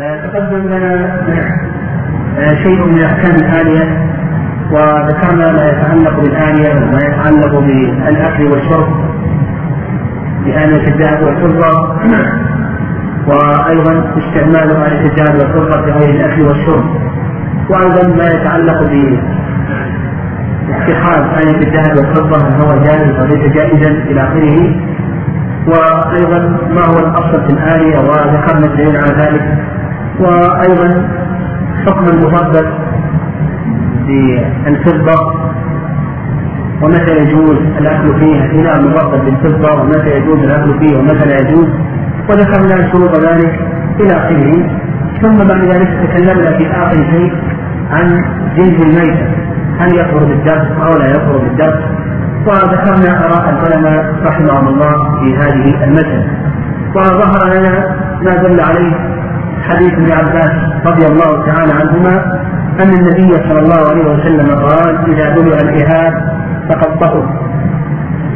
تقدم لنا شيء من احكام الآلية وذكرنا ما يتعلق بالآلية وما يتعلق بالأكل والشرب بآلية الذهب والفضة وأيضا استعمال آلية الذهب والفضة في غير الأكل والشرب وأيضا ما يتعلق ب اتخاذ آلية الذهب والفضة هو جائز وليس جائزا إلى آخره وأيضا ما هو الأصل في الآلية وذكرنا الدليل على ذلك. وأيضا حكم المفضل بالفضة ومتى يجوز الأكل فيه؟ الإناء المفضل بالفضة ومتى يجوز الأكل فيه؟ ومتى لا يجوز؟ وذكرنا شروط ذلك إلى آخره. ثم بعد ذلك تكلمنا في آخر شيء عن جنس الميتة. هل يطهر بالدم أو لا يطهر بالدم وذكرنا آراء العلماء رحمهم الله في هذه المسألة. وظهر لنا ما دل عليه حديث ابن عباس رضي الله تعالى عنهما أن النبي صلى الله عليه وسلم قال إذا دلع الإهاب فقد طهر.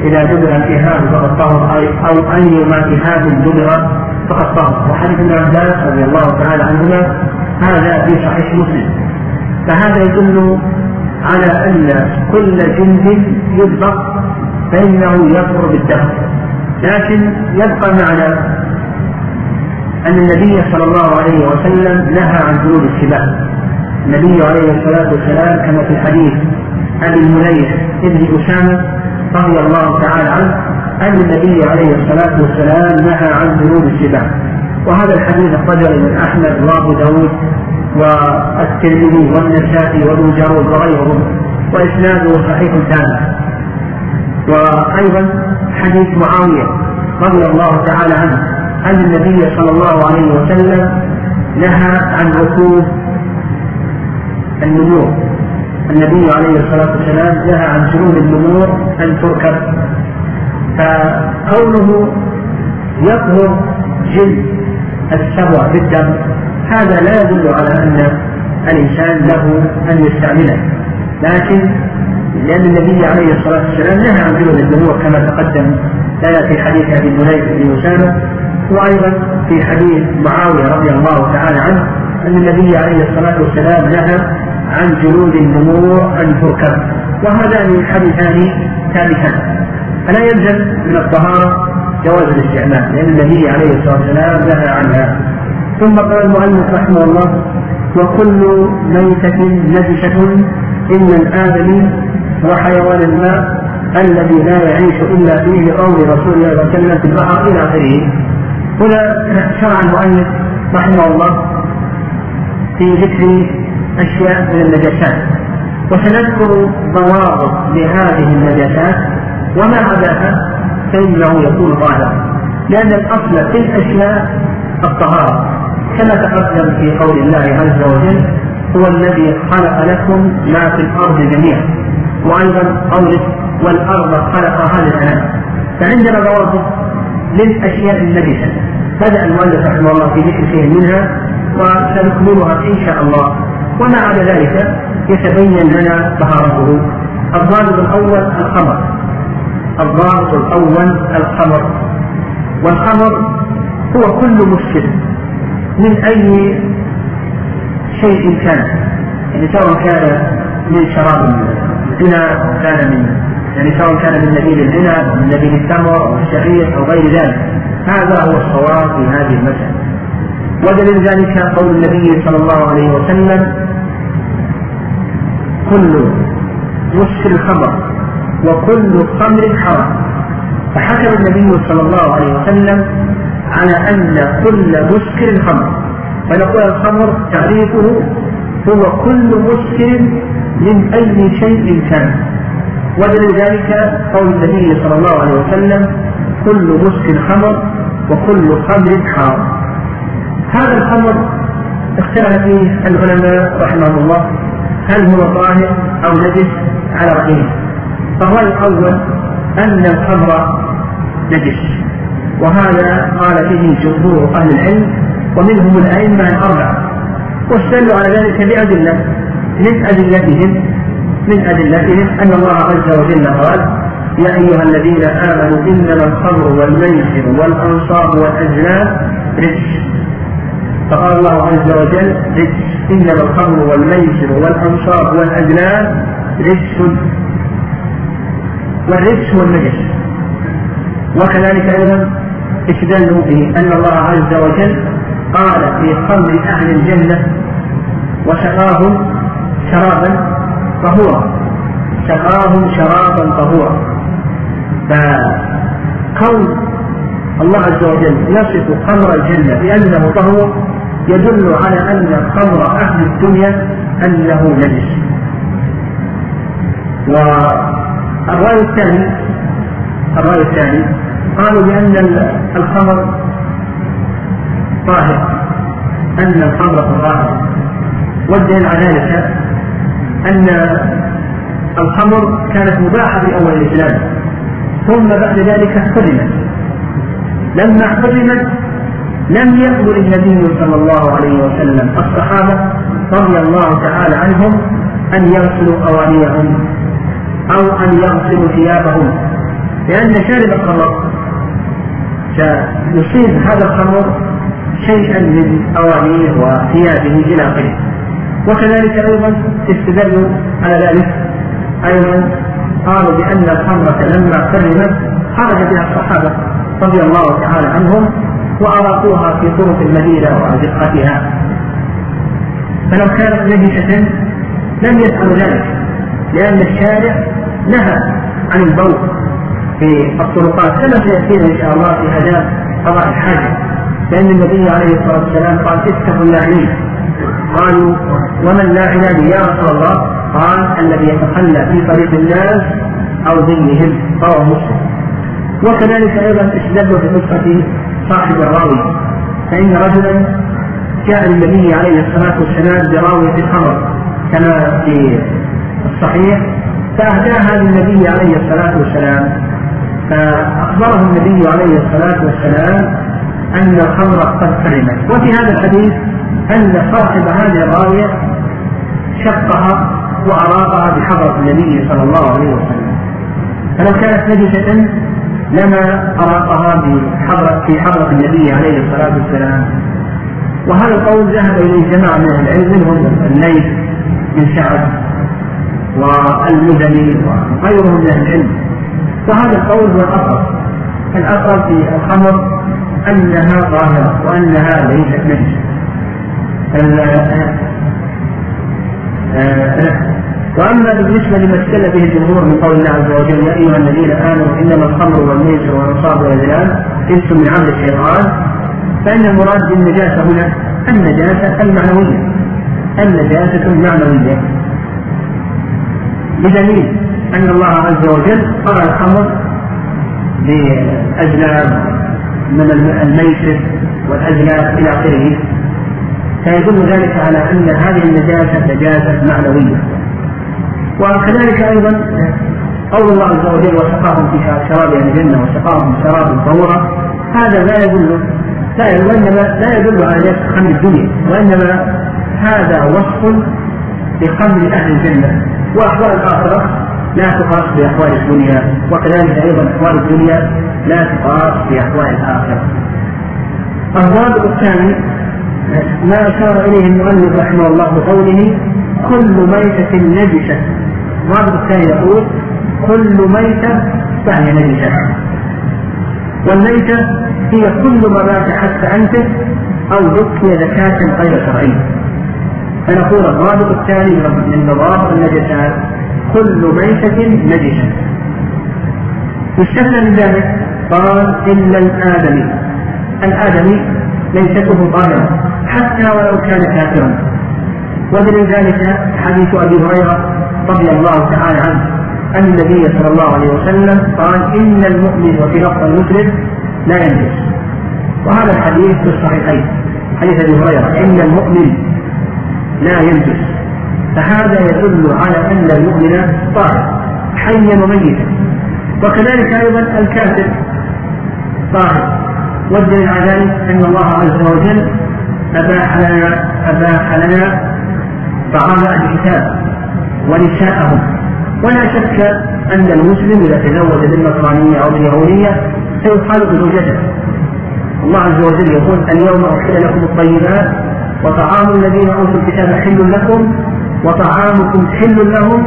إذا دلع الإهاب فقد طهر أو أيما إهاب دلع فقد طهر. وحديث ابن عباس رضي الله تعالى عنهما هذا في صحيح مسلم. فهذا يدل على أن كل جند يذبح فإنه يكفر بالدم لكن يبقى معنا أن النبي صلى الله عليه وسلم نهى عن جلود السباع النبي عليه الصلاة والسلام كما في الحديث عن المليح ابن أسامة رضي الله تعالى عنه أن النبي عليه الصلاة والسلام نهى عن جلود السباع وهذا الحديث أخرجه من أحمد وأبو داود والترمذي والنسائي وابن جارود وغيرهم وإسناده صحيح تام. وأيضا حديث معاوية رضي الله تعالى عنه أن النبي صلى الله عليه وسلم نهى عن ركوب النمور النبي عليه الصلاة والسلام نهى عن جنود النمور أن تركب. فكونه يطهر جلد السبع بالدم هذا لا يدل على أن الإنسان له أن يستعمله. لكن لأن النبي عليه الصلاة والسلام نهى عن جلد النمور كما تقدم لا في حديث أبي المليك بن أسامة وأيضا في حديث معاوية رضي الله تعالى عنه أن النبي عليه الصلاة والسلام نهى عن جلود النمور أن تركب. وهذان الحديثان ثابتان. فلا يلزم من الطهارة جواز الاستعمال؟ لأن النبي عليه الصلاة والسلام نهى عنها. ثم قال المؤلف رحمه الله وكل ميتة نجسة إلا الآدمي وحيوان الماء الذي لا يعيش إلا فيه لقول رسول الله صلى الله عليه وسلم في البحر إلى آخره. هنا شرع المؤلف رحمه الله في ذكر أشياء من النجاسات. وسنذكر ضوابط لهذه النجاسات وما عداها فإنه يكون ظاهرا. لأن الأصل في الأشياء الطهارة كما تقدم في قول الله عز وجل هو الذي خلق لكم ما في الأرض جميعا. وأيضا قوله والأرض خلقها للأنام فعندنا ضوابط للأشياء النجسة بدأ المؤلف رحمه الله في ذكر شيء منها وسنكملها إن شاء الله. وما عدا ذلك يتبين لنا طهارته الضابط الأول الخمر. الضابط الأول الخمر. والخمر هو كل مسلم من أي شيء كان. يعني سواء كان من شراب الزنا كان من يعني سواء كان من نبيذ العنب أو من نبيذ التمر أو الشعير أو غير ذلك. هذا هو الصواب في هذه المسألة. ودليل ذلك قول النبي صلى الله عليه وسلم كل مسكر خمر وكل خمر حرام. فحكم النبي صلى الله عليه وسلم على أن كل مسكر خمر فنقول الخمر تعريفه هو كل مسكر من أي شيء كان. ودليل ذلك قول النبي صلى الله عليه وسلم كل مسكر خمر وكل خمر حرام هذا الخمر اختلف فيه العلماء رحمهم الله هل هو طاهر أو نجس؟ على رأيين فالرأي الأول أن الخمر نجس وهذا قال به جمهور أهل العلم ومنهم الأئمة الأربعة. واستدلوا على ذلك بأدلة من أدلتهم من أدلتهم أن الله عز وجل قال يا أيها الذين آمنوا إنما الخمر والميسر والأنصاب والأزلام رجس. فقال الله عز وجل رجس. إنما الخمر والميسر والأنصاب والأزلام رجس. والرجس هو النجس. وكذلك أيضا استدلوا بان الله عز وجل قال في خمر أهل الجنة وسقاهم شرابا طهورا. سقاهم شرابا طهورا. فكون الله عز وجل يصف خمر الجنة بأنه طهور يدل على أن خمر أهل الدنيا أنه نجس. والرأي الثاني الرأي الثاني قالوا بأن الخمر طاهر أن الخمر طاهر. والدليل على ذلك أن الخمر كانت مباحة في أول الإسلام. ثم بعد ذلك حرمت لما حرمت لم يأمر النبي صلى الله عليه وسلم الصحابة رضي الله تعالى عنهم أن يغسلوا أوانيهم أو أن يغسلوا ثيابهم. لأن شارب الخمر سيصيب هذا الخمر شيئا من أوانيه وثيابه إلى آخره. وكذلك أيضا استدلوا على ذلك أيضا قالوا بأن الخمرة لما حرمت خرج بها الصحابة رضي الله تعالى عنهم وأراقوها في طرق المدينة وأزقتها. فلو كانت نجسة لم يفعلوا ذلك لأن الشارع نهى عن البول في الطرقات. كما سيأتينا إن شاء الله في هذا قضاء الحاجة. لأن النبي عليه الصلاة والسلام قال اتقوا اللاعنين قالوا ومن لاعنان يا رسول الله قال الذي يتخلى في طريق الناس أو ظلهم رواه مسلم. وكذلك أيضا استدلوا في قصة صاحب الراوي فإن رجلا جاء للنبي عليه الصلاة والسلام براوية خمر كما في الصحيح فأهداها للنبي عليه الصلاة والسلام. فأخبره النبي عليه الصلاة والسلام أن الخمر قد حرمت وفي هذا الحديث أن صاحب هذه الراوية شقها وأراقها بحضرة النبي صلى الله عليه وسلم. فلو كانت نجسة لما أراقها بحضرة في حضرة النبي عليه الصلاة والسلام. وهذا القول ذهب إليه جماعة من أهل العلم منهم الليث بن سعد والمزني وغيرهم من أهل العلم. وهذا القول هو الأقرب الأقرب في الخمر أنها ظاهرة وأنها ليست نجسة وأما بالنسبة لما استدل به الجمهور من قول الله عز وجل يا أيها الذين آمنوا إنما الخمر والميسر والانصاب والازلام رجس من عمل الشيطان. فإن المراد بالنجاسة هنا النجاسة المعنوية. النجاسة المعنوية. بدليل أن الله عز وجل قرأ الخمر بازلام من الميسر والأزلام إلى آخره. فيدل ذلك على أن هذه النجاسة نجاسة معنوية. وكذلك أيضا قول الله عز وجل وسقاهم في شراب أهل الجنة وسقاهم شراب طهورا هذا لا يدل لا يدل وإنما لا يدل على نفس خمر الدنيا. وإنما هذا وصف لخمر أهل الجنة. واحوال الآخرة لا تقاس باحوال الدنيا وكذلك أيضا أحوال الدنيا لا تقاس باحوال الآخرة. الضابط الثاني ما أشار إليه المؤلف رحمه الله بقوله كل ميتة نجسة الضابط الثاني يقول كل ميتة فهي نجسة والميتة هي كل ما مات حتى أنفه أو ذكي زكاة غير شرعية. فنقول الضابط الثاني من ضوابط النجسات كل ميتة نجسة. يستثنى من ذلك قال إلا الآدمي الآدمي ميتته طاهرة حتى ولو كان كافرا. ودليل ذلك حديث أبي هريرة رضي الله تعالى عنه أن النبي صلى الله عليه وسلم قال إن المؤمن وفي لفظ المسلم لا ينجس. وهذا الحديث في الصحيحين حديث أبي هريرة إن المؤمن لا ينجس. فهذا يدل على أن المؤمن طاهر حيا وميتا. وكذلك أيضا الكافر طاهر. والدليل على ذلك أن الله عز وجل أباح لنا أباح لنا طعام أهل الكتاب ونساءهم. ولا شك أن المسلم إذا تزوج بالنصرانية أو باليهودية سيخالط زوجته الله عز وجل يقول اليوم أحل لكم الطيبات وطعام الذين أوتوا الكتاب حل لكم وطعامكم حل لهم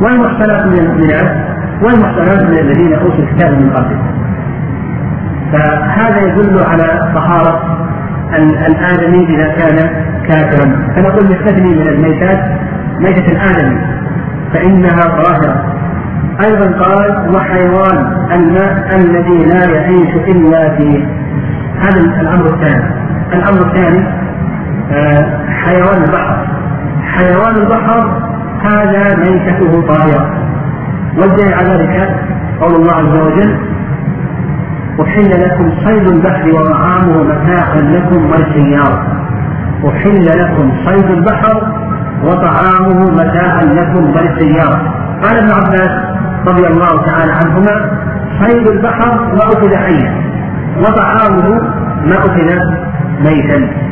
والمحصنات من المؤمنات والمحصنات من الذين أوتوا الكتاب من قبلكم فهذا يدل على طهارة الآدمي إذا كان كافرا. فنقول نستثني من الميتات ميتة الآدمي فإنها طاهرة. أيضا قال وحيوان الماء الذي لا يعيش إلا فيه. هذا الأمر الثاني. الأمر الثاني آه، حيوان البحر. حيوان البحر هذا ميتته طاهرة. والدليل على ذلك قول الله عز وجل أحل لكم صيد البحر وطعامه متاعا لكم وللسيارة أحل لكم صيد البحر وطعامه متاعا لكم وللسيارة قال ابن عباس رضي الله تعالى عنهما صيد البحر ما أكل حيا وطعامه ما أكل ميتا.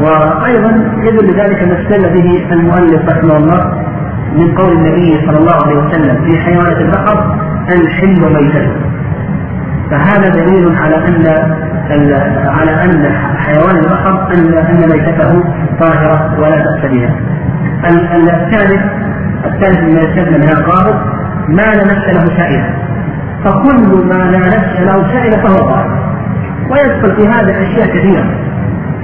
وأيضا يدل ذلك ما استدل به المؤلف رحمه الله من قول النبي صلى الله عليه وسلم في حيوانات البحر الحل ميتته فهذا دليل على أن على أن حيوان البحر أن أن ميتته طاهرة ولا بأس بها. الثالث الثالث مما يستثنى من القابض ما لا نفس له سائله فكل ما لا نفس له سائله فهو طاهر. ويدخل في هذا أشياء كثيرة.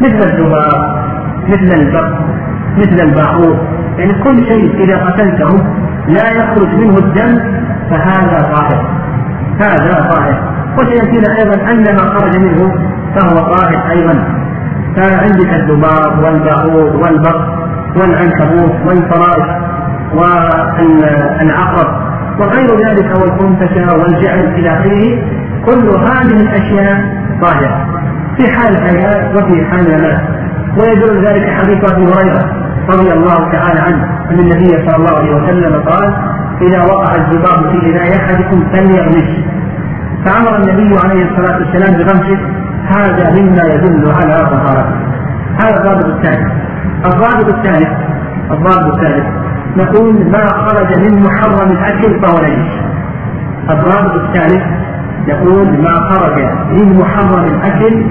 مثل الذباب مثل البق مثل الباحوث يعني كل شيء إذا قتلته لا يخرج منه الدم فهذا طاهر. هذا طاهر. وسيأتينا أيضا أن ما خرج منه فهو طاهر أيضا. فعندك الذباب والبعوض والبق والعنكبوت والفرائش والعقرب وغير ذلك والخنفسة والجعل إلى آخره. كل هذه الأشياء طاهرة. في حال الحياة وفي حال الممات ويدل ذلك حديث أبي هريرة رضي الله تعالى عنه أن النبي صلى الله عليه وسلم قال إذا وقع الذباب في إناء أحدكم فليغمس. فأمر النبي عليه الصلاة والسلام بغمسه هذا مما يدل على طهارته. هذا الضابط الثاني الضابط الثالث الضابط الثالث. نقول ما خرج من محرم الأكل فهو نجس الضابط الثالث يقول ما خرج من محرم الأكل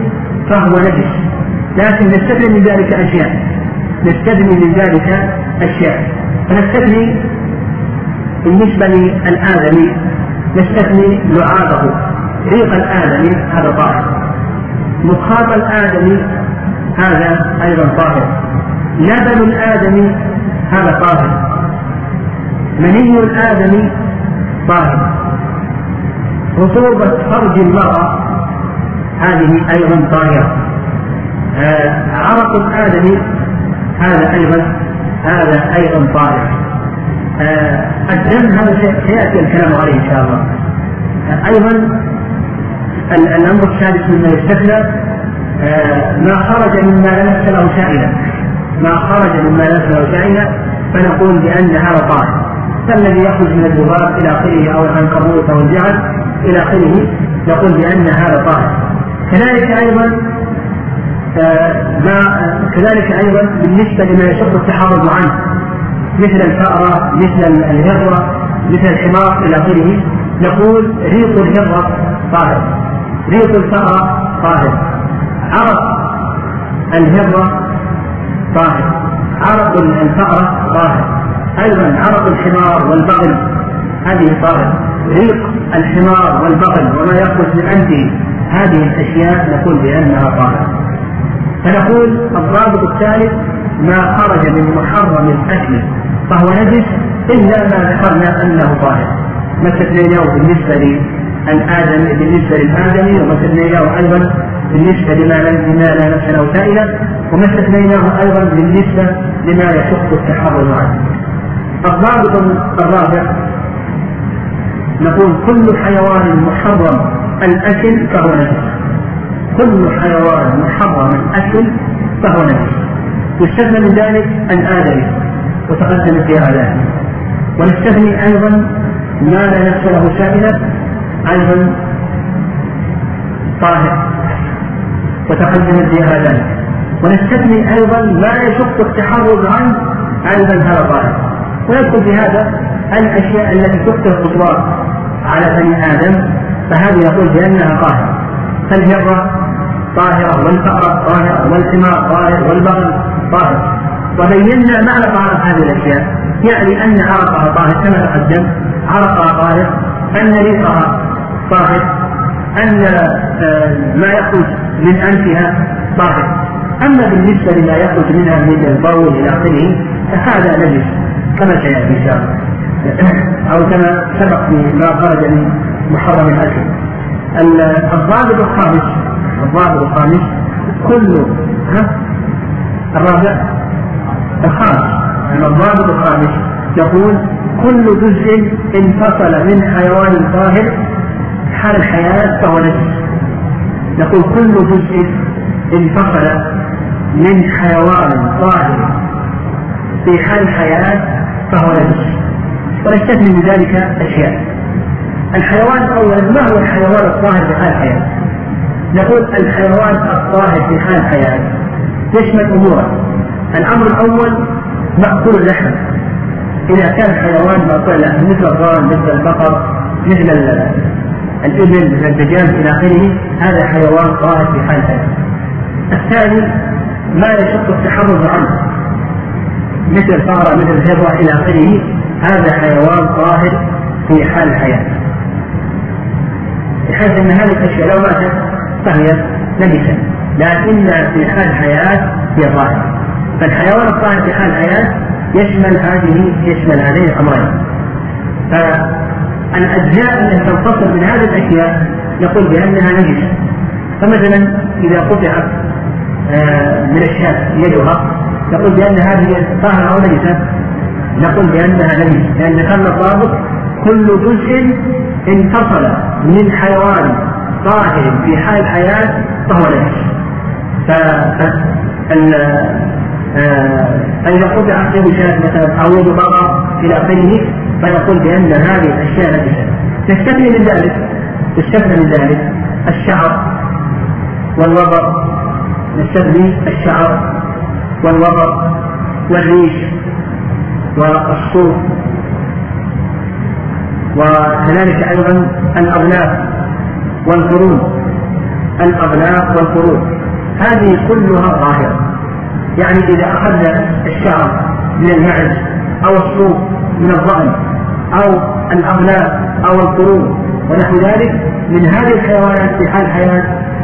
فهو نجس. لكن نستثني من ذلك أشياء. نستثني من ذلك أشياء. فنستثني بالنسبة للآدمي. نستثني لعابه. ريق الآدمي هذا طاهر مخاط الآدمي هذا أيضا طاهر لبن الآدمي هذا طاهر مني الآدمي طاهر رطوبة فرج المرأة. هذه أيضا طاهرة. آه عرق الآدمي. هذا أيضا هذا أيضا طاهر. آه الدم هذا سيأتي الكلام عليه إن شاء الله. آه أيضا الأمر السادس مما يستثنى آه ما خرج مما ليس له سائلا ما خرج مما ليس له سائلا فنقول بان هذا طاهر فالذي يخرج من الذباب إلى آخره أو العنكبوت أو الجعل إلى آخره نقول بأن هذا طاهر. كذلك أيضا آه، ما كذلك أيضا بالنسبة لما يشق التحرز عنه مثل الفأرة مثل الهرة مثل الحمار إلى آخره نقول ريق الهرة طاهر. ريق الفأرة طاهر. عرق الهرة طاهر. عرق الفأرة طاهر. أيضا عرق الحمار والبغل. هذه طاهر ريق الحمار والبغل وما يخرج من أنفه هذه الأشياء نقول بأنها طاهرة فنقول الضابط الثالث ما خرج من محرم الأكل فهو نجس إلا ما ذكرنا أنه طاهر استثنيناه بالنسبة للآدم بالنسبة للآدمي وما استثنيناه أيضا بالنسبة لما لما لا نفس له سائلا وما استثنيناه أيضا بالنسبة لما يشق التحرر عنه. الضابط الرابع. نقول كل حيوان محرم الأكل فهو نجس. كل حيوان محرم الأكل فهو نجس. يستثنى من ذلك الآدمي وتقدم في ذلك ونستثني أيضا ما لا نفس له سائلة أيضا طاهر. وتقدم في ذلك ونستثني أيضا ما يشق التحرز عنه أيضا هذا طاهر. ويدخل في هذا الأشياء التي تكثر الخطوات على بني آدم فهذه نقول بأنها طاهرة. فالهرة طاهرة والفأرة طاهرة والحمار طاهر والبغل طاهر. وبينا معنى طهارة هذه الأشياء يعني أن عرقها طاهر كما تقدم. عرقها طاهر أن ريقها طاهر أن آه، ما يخرج من أنفها طاهر. أما بالنسبة لما يخرج منها من البول إلى آخره فهذا نجس. كما سيأتي إن شاء الله أو كما سبق ما خرج من محرم الأكل. الضابط الخامس الضابط الخامس كل ها؟ الرابع الخامس. الضابط الخامس يقول كل جزء انفصل من حيوان طاهر حال الحياة فهو نجس. يقول كل جزء انفصل من حيوان طاهر في حال الحياة فهو نجس ونستثني من ذلك أشياء الحيوان أولا ما هو الحيوان الطاهر في حال الحياة؟ نقول الحيوان الطاهر في حال الحياة. يشمل أمورا الأمر الأول مأكول اللحم. إذا كان حيوان مأكول اللحم مثل الضان مثل البقر مثل الإبل مثل الدجاج إلى آخره هذا حيوان طاهر في حال الحياة. الثاني ما يشق التحرز عنه. مثل الفأرة مثل الهرة إلى آخره هذا حيوان طاهر في حال الحياة. بحيث أن هذه الأشياء لو ماتت فهي نجسة لكن في حال الحياة هي طاهرة. فالحيوان الطاهر في حال الحياة يشمل هذه يشمل هذين الأمرين. فالأجزاء التي تنفصل من هذه الأشياء نقول بأنها نجسة. فمثلا إذا قطعت آه، من الشاة يدها نقول بأن هذه طاهرة أو نجسة نقول بأنها نجسة لأن ذكرنا الضابط كل جزء انفصل من حيوان طاهر في حال الحياة فهو نجس فإذا قطع يد شاة مثلا أو يد إلى آخره فنقول بأن هذه الأشياء نجسة نستثني من ذلك. نستثني من ذلك الشعر والوبر نستثني الشعر والوبر والريش والصوف وكذلك أيضا الأغلاف والقرون الأغلاف والقرون هذه كلها ظاهرة. يعني إذا أخذنا الشعر من المعز أو الصوف من الظأن أو الأغلاف أو القرون ونحو ذلك من هذه الحيوانات في حال الحياة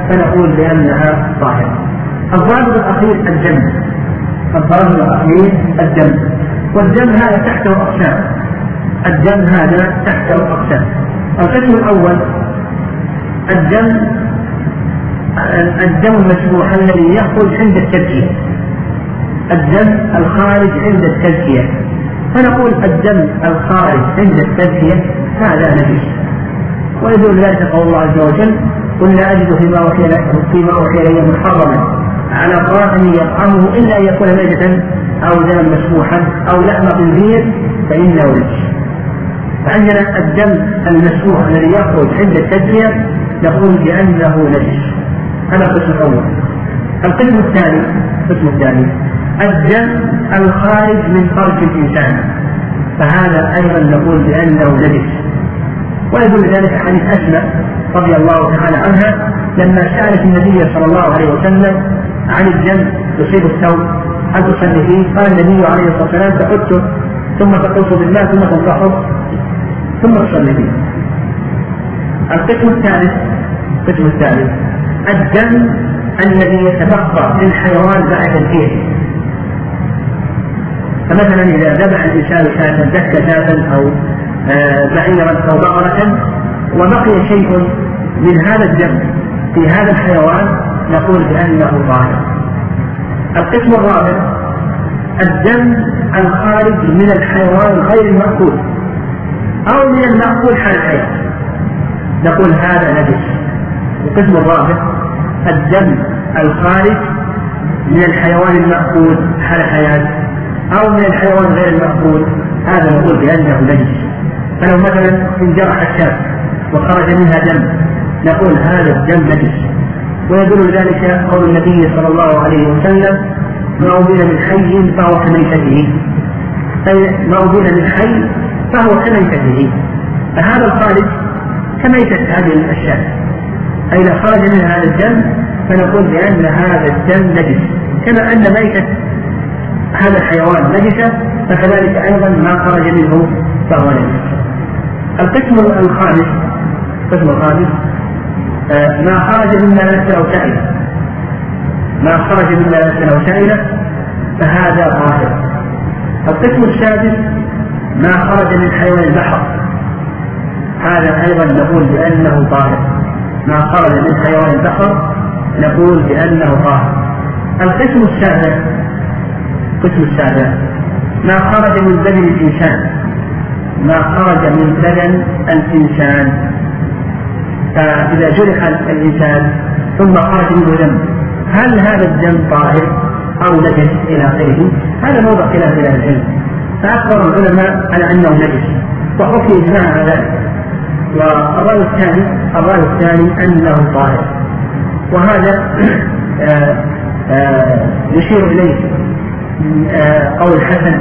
فنقول بأنها طاهرة الضابط الأخير الدم الضابط الأخير الدم. والدم هذا تحته أقسام. الدم هذا تحته أقسام. القسم الأول الدم الدم المسبوح الذي يخرج عند التزكية الدم الخارج عند التزكية فنقول الدم الخارج عند التزكية هذا نجس ويدل ذلك قول الله عز وجل قل لا أجد فيما أوحي فيما أوحي إلي محرما على طاعم يطعمه إلا أن يكون ميتة أو دما مسموحا أو لحم خنزير فإنه رجس فعندنا الدم المسموح الذي يخرج عند التزكية نقول بأنه نجس هذا القسم الأول القسم الثاني القسم الثاني. الدم الخارج من فرج الإنسان. فهذا أيضا نقول بأنه نجس ويدل ذلك حديث أسماء رضي الله تعالى عنها لما سألت النبي صلى الله عليه وسلم عن الدم يصيب الثوب هل تصلي فيه؟ قال النبي عليه الصلاة والسلام تحته ثم تقص بالماء ثم تنضحه ثم تصلي فيه. القسم الثالث القسم الثالث الدم الذي يتبقى للحيوان بعد تذكيره فمثلا إذا ذبح الإنسان شاة دك شاة أو آه، بعيرا أو بقرة وبقي شيء من هذا الدم في هذا الحيوان نقول بأنه ظاهر. القسم الرابع الدم الخارج من الحيوان غير المأكول أو من المأكول حال الحياة نقول هذا نجس. القسم الرابع الدم الخارج من الحيوان المأكول حال الحياة أو من الحيوان غير المأكول. هذا نقول بأنه نجس. فلو مثلا انجرح الشاب وخرج منها دم نقول هذا الدم نجس. ويدل ذلك قول النبي صلى الله عليه وسلم ما أبين من حي فهو كميتته أي ما أبين من حي فهو كميتته فهذا الخارج كميتة هذه الأشياء. أي إذا خرج من هذا الدم فنقول بأن هذا الدم نجس. كما أن ميتة هذا الحيوان نجسة فكذلك أيضا ما خرج منه فهو نجس. القسم الخامس القسم الخامس ما خرج مما نفسه أو سائلة ما خرج مما نفسه أو سائلة فهذا ظاهر. القسم السادس ما خرج من حيوان البحر. هذا أيضا نقول بأنه طاهر ما خرج من حيوان البحر نقول بأنه طاهر القسم السابع القسم السابع ما خرج من بدن الإنسان. ما خرج من بدن الإنسان. فإذا جرح الإنسان ثم خرج منه دم هل هذا الدم طاهر أو نجس إلى آخره؟ هذا موضع خلاف إلى العلم. فأكثر العلماء على أنه نجس وحكي إجماع على ذلك. والرأي الثاني الرأي الثاني أنه طاهر. وهذا آه، آه، يشير إليه آه، قول الحسن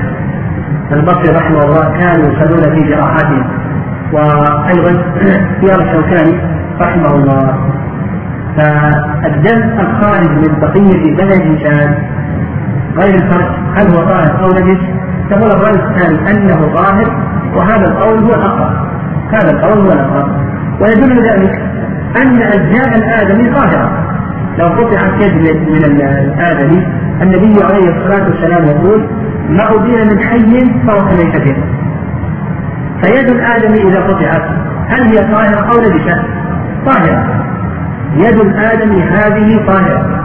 البصري رحمه الله كانوا يصلون في جراحاتهم. وأيضا اختيار الشوكاني رحمه الله. فالدم الخارج من بقية بدن الإنسان غير الفرج هل هو طاهر أو نجس تقول الرأي الثاني أنه ظاهر وهذا القول هو الأقرب هذا القول هو الأقرب. ويدل ذلك أن أجزاء الآدمي ظاهرة. لو قطعت يد من الآدمي النبي عليه الصلاة والسلام يقول ما أبين من حي فهو كميتته فيد الآدمي إذا قطعت هل هي طاهرة أو نجسة؟ طاهرة. يد الآدمي هذه طاهرة.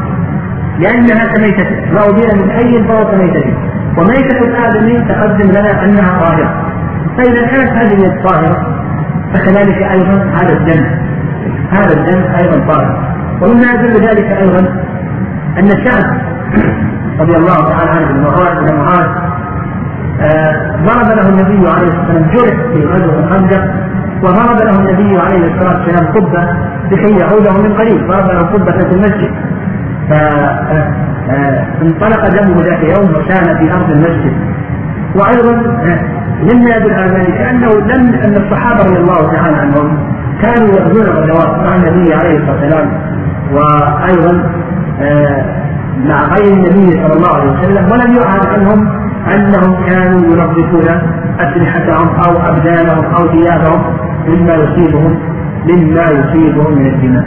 لأنها كميتته ما أبين من حي فهو كميتته وميتة الآدمي تقدم لنا أنها طاهرة. فإذا كانت هذه اليد طاهرة فكذلك أيضا هذا الدم. هذا الدم أيضا طاهر. ومما يدل ذلك أيضا أن سعد رضي الله تعالى عنه بن معاذ بن معاذ آه، ضرب له النبي عليه الصلاة والسلام جرح في غزوة الخندق وضرب له النبي عليه الصلاة والسلام قبة لكي يعوده من قريب. ضرب له قبة في المسجد. فانطلق دمه ذات يوم وكان في أرض المسجد. وأيضا آه، مما يدل على ذلك أنه لم أن الصحابة رضي الله تعالى عنهم كانوا يغزون الغزوات مع النبي عليه الصلاة والسلام. وأيضا مع غير النبي صلى الله عليه وسلم ولم يعهد عنهم أنهم كانوا ينظفون أسلحتهم أو أبدانهم أو ثيابهم مما يصيبهم مما يصيبهم من الدماء.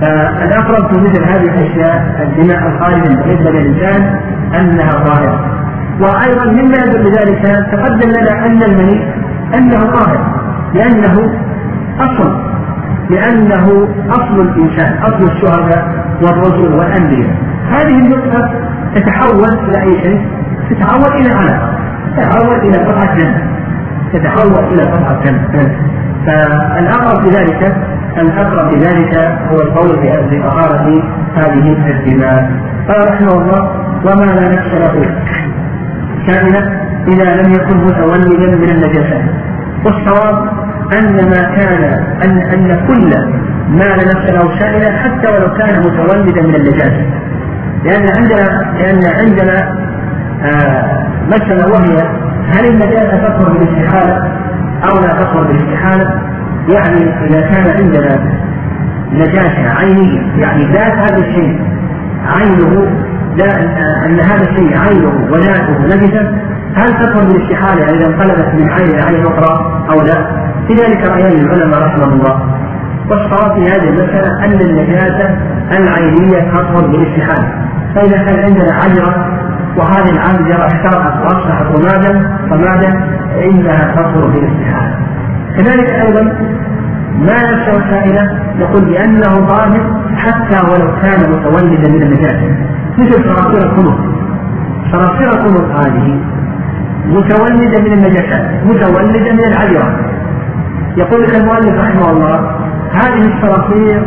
فالأقرب في مثل هذه الأشياء الدماء الخارجه بالنسبة للانسان أنها ظاهره. وأيضا مما يدل ذلك تقدم لنا أن المني أنه طاهر لأنه أصل لأنه أصل الإنسان أصل الشهداء والرسل والأنبياء هذه النقطة تتحول إلى أي شيء؟ تتحول إلى علامه تتحول إلى قطعه جنة تتحول إلى قطعه جنه فالأقرب في ذلك الأقرب في ذلك هو القول طهاره هذه الدماء قال رحمه الله وما لا نفس له. كاملة إذا لم يكن متولدا من النجاسات والصواب أن ما كان أن أن كل ما لا نفس له سائلا حتى ولو كان متولدا من النجاسة. لأن عندنا لأن عندنا آه مسألة وهي هل النجاسة تطهر بالاستحالة أو لا تطهر بالاستحالة؟ يعني إذا كان عندنا نجاسة عينية يعني ذات هذا الشيء عينه لا أن هذا الشيء عينه وذاته نجسة هل تطهر بالاستحالة إذا انقلبت من عين إلى عين أخرى أو لا؟ في ذلك رأيان العلماء رحمه الله والصواب في هذه المسألة أن النجاسة العينية تطهر بالاستحالة فإذا كان عندنا عجرة وهذه العجرة احترقت وأصبحت رمادا رمادا فإنها تطهر بالاستحالة كذلك أيضا ما نفسه سائلة نقول بأنه ظاهر حتى ولو كان متولدا من النجاسة مثل صراصير الكنوز صراصير الكنوز هذه متولدة من النجاسات متولدة من العجرة يقول لك المؤلف رحمه الله هذه الصراصير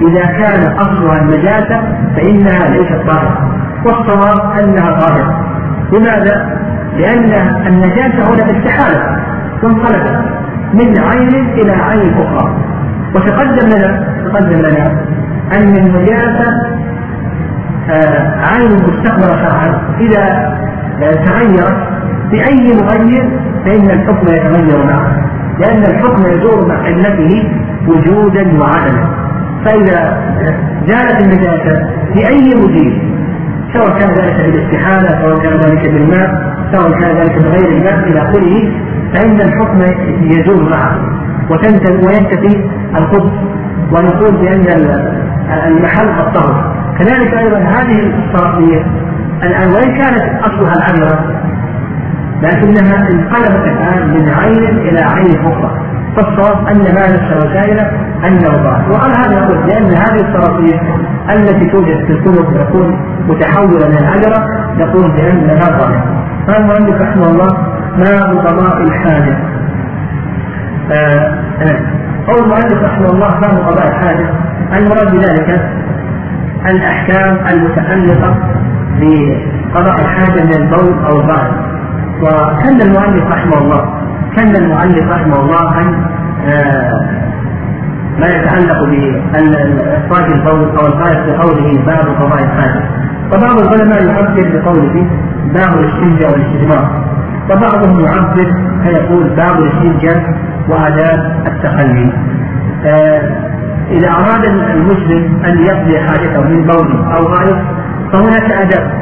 إذا كان أصلها النجاسة فإنها ليست طاهرة والصواب أنها طاهرة. لماذا؟ لأن النجاسة هنا استحالة وانقلبت من عين إلى عين أخرى. وتقدم لنا تقدم لنا أن النجاسة آه عين مستقبلة شرعا إذا آه تغيرت بأي مغير فإن الحكم يتغير معه. لأن الحكم يدور مع علته وجودا وعدما. فإذا زالت النجاسة بأي مزيل سواء كان ذلك بالاستحالة سواء كان ذلك بالماء سواء كان ذلك بغير الماء إلى آخره فإن الحكم يزول معه. وينتفي القدس ونقول بأن المحل الطهر كذلك أيضا هذه الصرفية الآن وإن كانت أصلها العذرة لكنها انقلبت الآن من عين إلى عين أخرى. فالصواب ما نفس وسائله أنه ظاهر وعلى هذا نقول لأن هذه الصراصير التي توجد في الكتب تكون متحولة من العجرة نقول بأنها ظاهرة قال المؤلف رحمه الله ما قضاء الحاجة. آه قول المؤلف رحمه الله باب قضاء الحاجة؟ المراد بذلك الأحكام المتعلقة بقضاء الحاجة من البول أو الغائط وكان المؤلف رحمه الله كان المؤلف رحمه الله عن آه ما يتعلق بإخراج البول أو الغائط بقوله باب قضاء الحاجة وبعض العلماء يعبر بقوله باب الاستنجاء والاستجمار وبعضهم يعبر فيقول باب الاستنجاء وآداب التخلي. آه إذا أراد المسلم أن يقضي حاجته من بول أو غائط فهناك آداب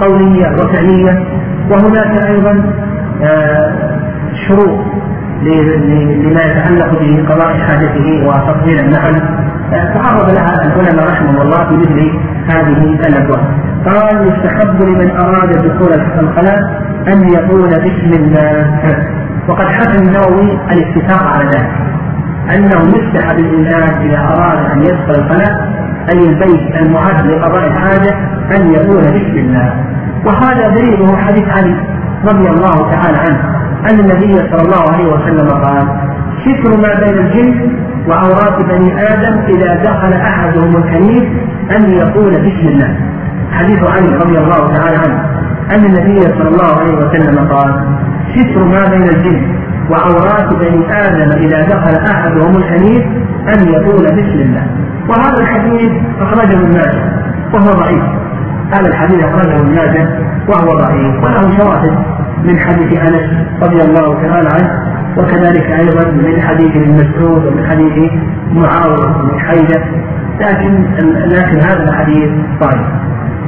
قولية وفعلية وهناك أيضا آه شروط لما يتعلق بقضاء حاجته وتطهير النعم تعرض لها العلماء رحمهم الله في مثل هذه الابواب قال يستحب لمن أراد دخول الخلاء أن يقول بسم الله وقد حكى النووي الاتفاق على ذلك. أنه يستحب للانسان إذا أراد أن يدخل الخلاء أي البيت المعد لقضاء الحاجة أن يقول بسم الله وهذا دليله حديث علي رضي الله تعالى عنه. أن النبي صلى الله عليه وسلم قال ستر ما بين الجن وعورات بني آدم إذا دخل أحدهم الكنيس أن يقول بسم الله. حديث علي رضي الله تعالى عنه أن النبي صلى الله عليه وسلم قال ستر ما بين الجن وعورات بني آدم إذا دخل أحدهم الكنيس أن يقول بسم الله. وهذا الحديث أخرجه ماجه وهو ضعيف. هذا الحديث أخرجه ابن ماجه وهو ضعيف وله شواهد من حديث أنس رضي الله تعالى عنه وكذلك أيضا من حديث ابن مسعود ومن حديث معاوية بن حيدة لكن لكن هذا الحديث ضعيف.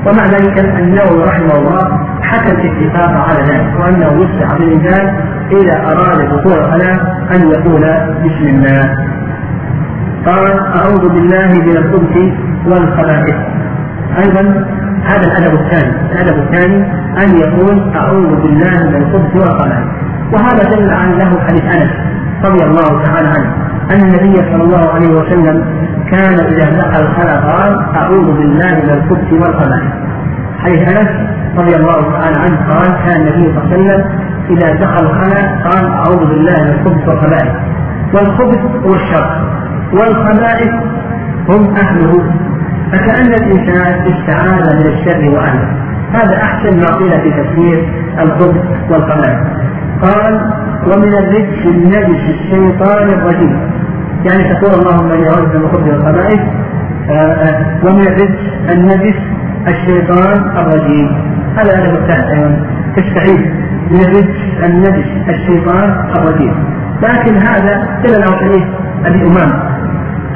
ومع ذلك النووي رحمه الله حكى الاتفاق على ذلك وأنه يسع بالإنسان إذا أراد دخول الخلاء أن يقول بسم الله. قال أعوذ بالله من الخبث والخبائث أيضا هذا الأدب الثاني، الأدب الثاني أن يقول أعوذ بالله من الخبث والخبائث، وهذا دل عن له حديث أنس رضي الله تعالى عنه. أن النبي صلى الله عليه وسلم كان إذا دخل الخلاء قال أعوذ بالله من الخبث والخبائث. حديث أنس رضي الله تعالى عنه قال كان النبي صلى الله عليه وسلم إذا دخل الخلاء قال أعوذ بالله من الخبث والخبائث. والخبث هو الشر. والخبائث هم أهله. فكأن الإنسان استعاذ من الشر وأهله. هذا أحسن ما قيل في تفسير الخبث والقبائل قال ومن الرجس النجس الشيطان الرجيم. يعني تقول اللهم إني أعوذ من والقبائل آه، آه، ومن الرجس النجس الشيطان الرجيم. هذا هذا الثالث أيضا. تستعيذ من الرجس النجس الشيطان الرجيم. لكن هذا دل له حديث أبي أمامة.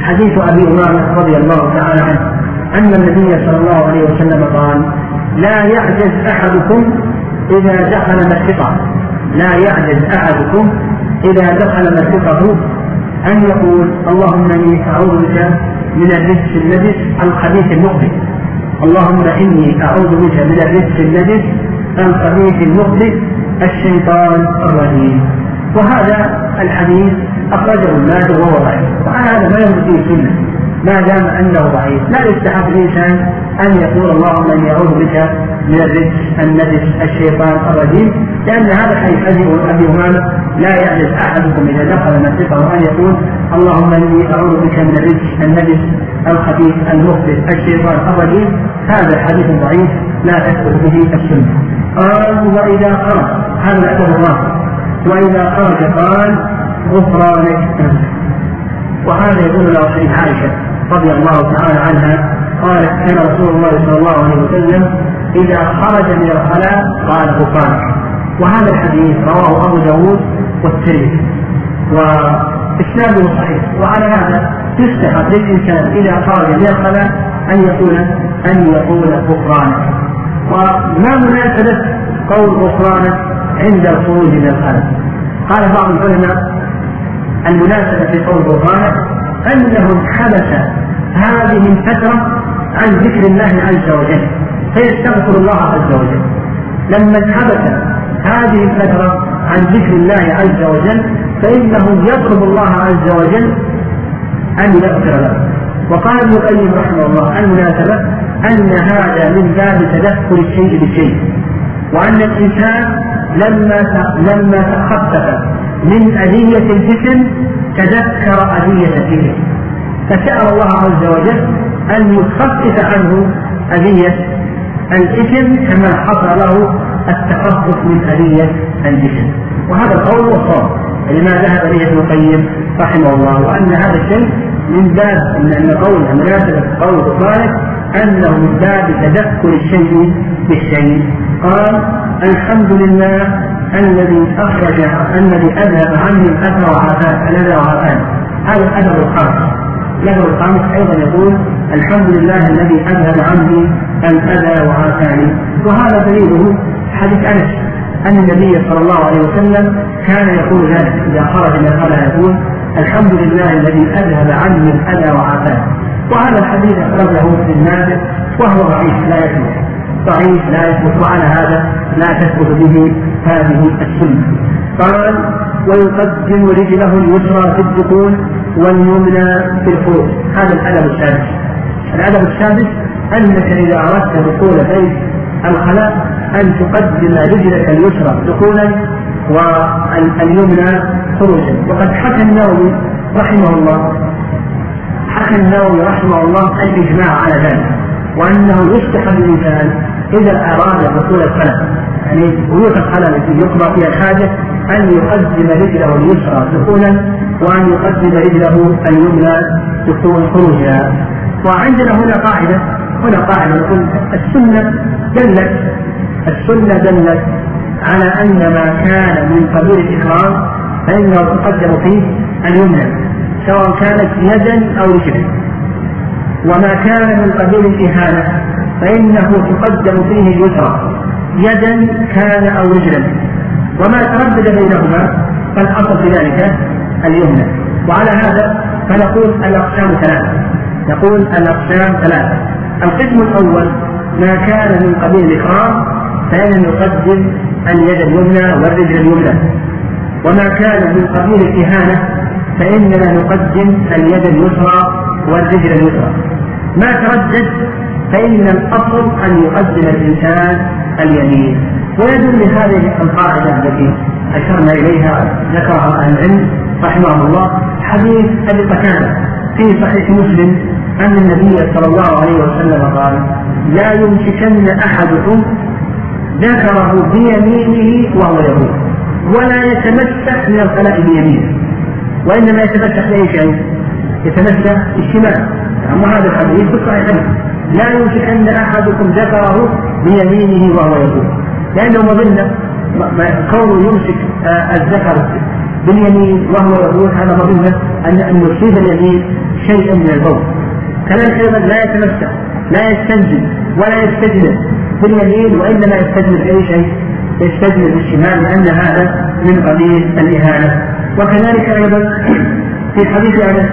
حديث أبي أمامة رضي الله تعالى عنه. أن النبي صلى الله عليه وسلم قال لا يعجز أحدكم إذا دخل مسجده. لا يعجز أحدكم إذا دخل مسجده أن يقول اللهم إني أعوذ بك من الرجس النجس الخبيث المخبث اللهم إني أعوذ بك من الرجس النجس الخبيث المخبث الشيطان الرجيم. وهذا الحديث أخرجه الناس وهو ضعيف وعلى هذا ما يمكن سنة ما دام أنه ضعيف لا يستحب الإنسان أن يقول اللهم إني أعوذ بك من الرجس النجس الشيطان الرجيم لأن هذا حديث أبي أمامة لا يعجز أحدكم إذا دخل مسجده ان يقول اللهم إني أعوذ بك من الرجس النجس الخبيث المخبث الشيطان الرجيم هذا حديث ضعيف لا تثبت به السنة. قال وإذا خرج هذا الادب الرابع وإذا خرج قال غفرانك. وهذا يدل على حديث عائشة رضي الله تعالى عنها قالت كان رسول الله صلى الله عليه وسلم إذا خرج من الخلاء قال غفرانك وهذا الحديث رواه أبو داود والترمذي وإسناده صحيح. وعلى هذا يستحق للإنسان إذا خرج من الخلاء أن يقول أن يقول غفرانك وما مناسبة قول غفرانك عند الخروج من الخلاء. قال بعض العلماء المناسبة في قول غفرانك أنه حبس هذه الفترة عن ذكر الله عز وجل فيستغفر الله عز وجل. لما انحبس هذه الفترة عن ذكر الله عز وجل فإنه يطلب الله عز وجل أن يغفر له. وقال ابن القيم رحمه الله المناسبة أن هذا من باب تذكر الشيء بالشيء وأن الإنسان لما لما تخفف من أذية الجسم تذكر أذية الجسم فسأل الله عز وجل أن يخفف عنه أذية الإثم كما حصل له التخفف من أذية الجسم وهذا القول هو لما ذهب إليه ابن القيم رحمه الله وأن هذا الشيء من باب أن قول مناسبة قول الصالح أنه من باب تذكر الشيء بالشيء. قال الحمد لله الذي أخرج الذي أذهب عني الأثر وعافاه الأذى وعافاه هذا الأدب الخاص له الخامس أيضا يقول الحمد لله الذي أذهب عني الأذى وعافاني وهذا دليله حديث أنس أن النبي صلى الله عليه وسلم كان يقول ذلك. إذا خرج من الخلاء يقول الحمد لله الذي أذهب عني الأذى وعافاني وهذا الحديث أخرجه ابن ماجه وهو ضعيف لا يثبت ضعيف لا يثبت وعلى هذا لا تثبت به هذه السنة. قال ويقدم رجله اليسرى في الدخول واليمنى في الخروج. هذا الأدب السادس. الأدب السادس أنك إذا أردت دخول بيت الخلاء أن تقدم رجلك اليسرى دخولا واليمنى خروجا. وقد حكى النووي رحمه الله حكى النووي رحمه الله الإجماع على ذلك وأنه يستحب الإنسان إذا اراد دخول الخلاء يعني بيوت الخلاء التي يقضى فيها الحاجة أن يقدم رجله اليسرى دخولا وأن يقدم رجله اليمنى دخول خروجها. وعندنا هنا قاعدة هنا قاعدة نقول السنة دلت السنة دلت على أن ما كان من قبيل الإكرام فإنه تقدم فيه اليمنى سواء كانت يدا أو رجلا وما كان من قبيل الإهانة فإنه تقدم فيه اليسرى. يدا كان أو رجلا. وما تردد بينهما فالأصل في ذلك اليمنى. وعلى هذا فنقول الأقسام ثلاثة. نقول الأقسام ثلاثة. القسم الأول ما كان من قبيل الإكرام فإن نقدم اليد اليمنى والرجل اليمنى. وما كان من قبيل الإهانة فإننا نقدم اليد اليسرى والرجل اليسرى. ما تردد فإن الأصل أن يقدم الإنسان اليمين. ويدل هذه القاعدة التي أشرنا إليها ذكرها أهل العلم رحمه الله حديث أبي قتادة في صحيح مسلم أن النبي صلى الله عليه وسلم قال لا يمسكن أحدكم ذكره بيمينه وهو يقول ولا يتمسك من الخلاء بيمينه. وإنما يتمسك بأي شيء؟ يتمسك بالشمال أما هذا الحديث في الصحيحين لا يمسكن أحدكم ذكره بيمينه وهو يقول لأنه مظنة كونه يمسك آه، الذكر باليمين وهو يقول هذا مظنة أن أن يصيب اليمين شيئا من البول. كذلك أيضا لا يتمسك لا يستنجد ولا يستجمل باليمين وإنما يستجمل بأي شيء؟ يستجمل بالشمال لأن هذا من قبيل الإهانة. وكذلك أيضا في حديث أنس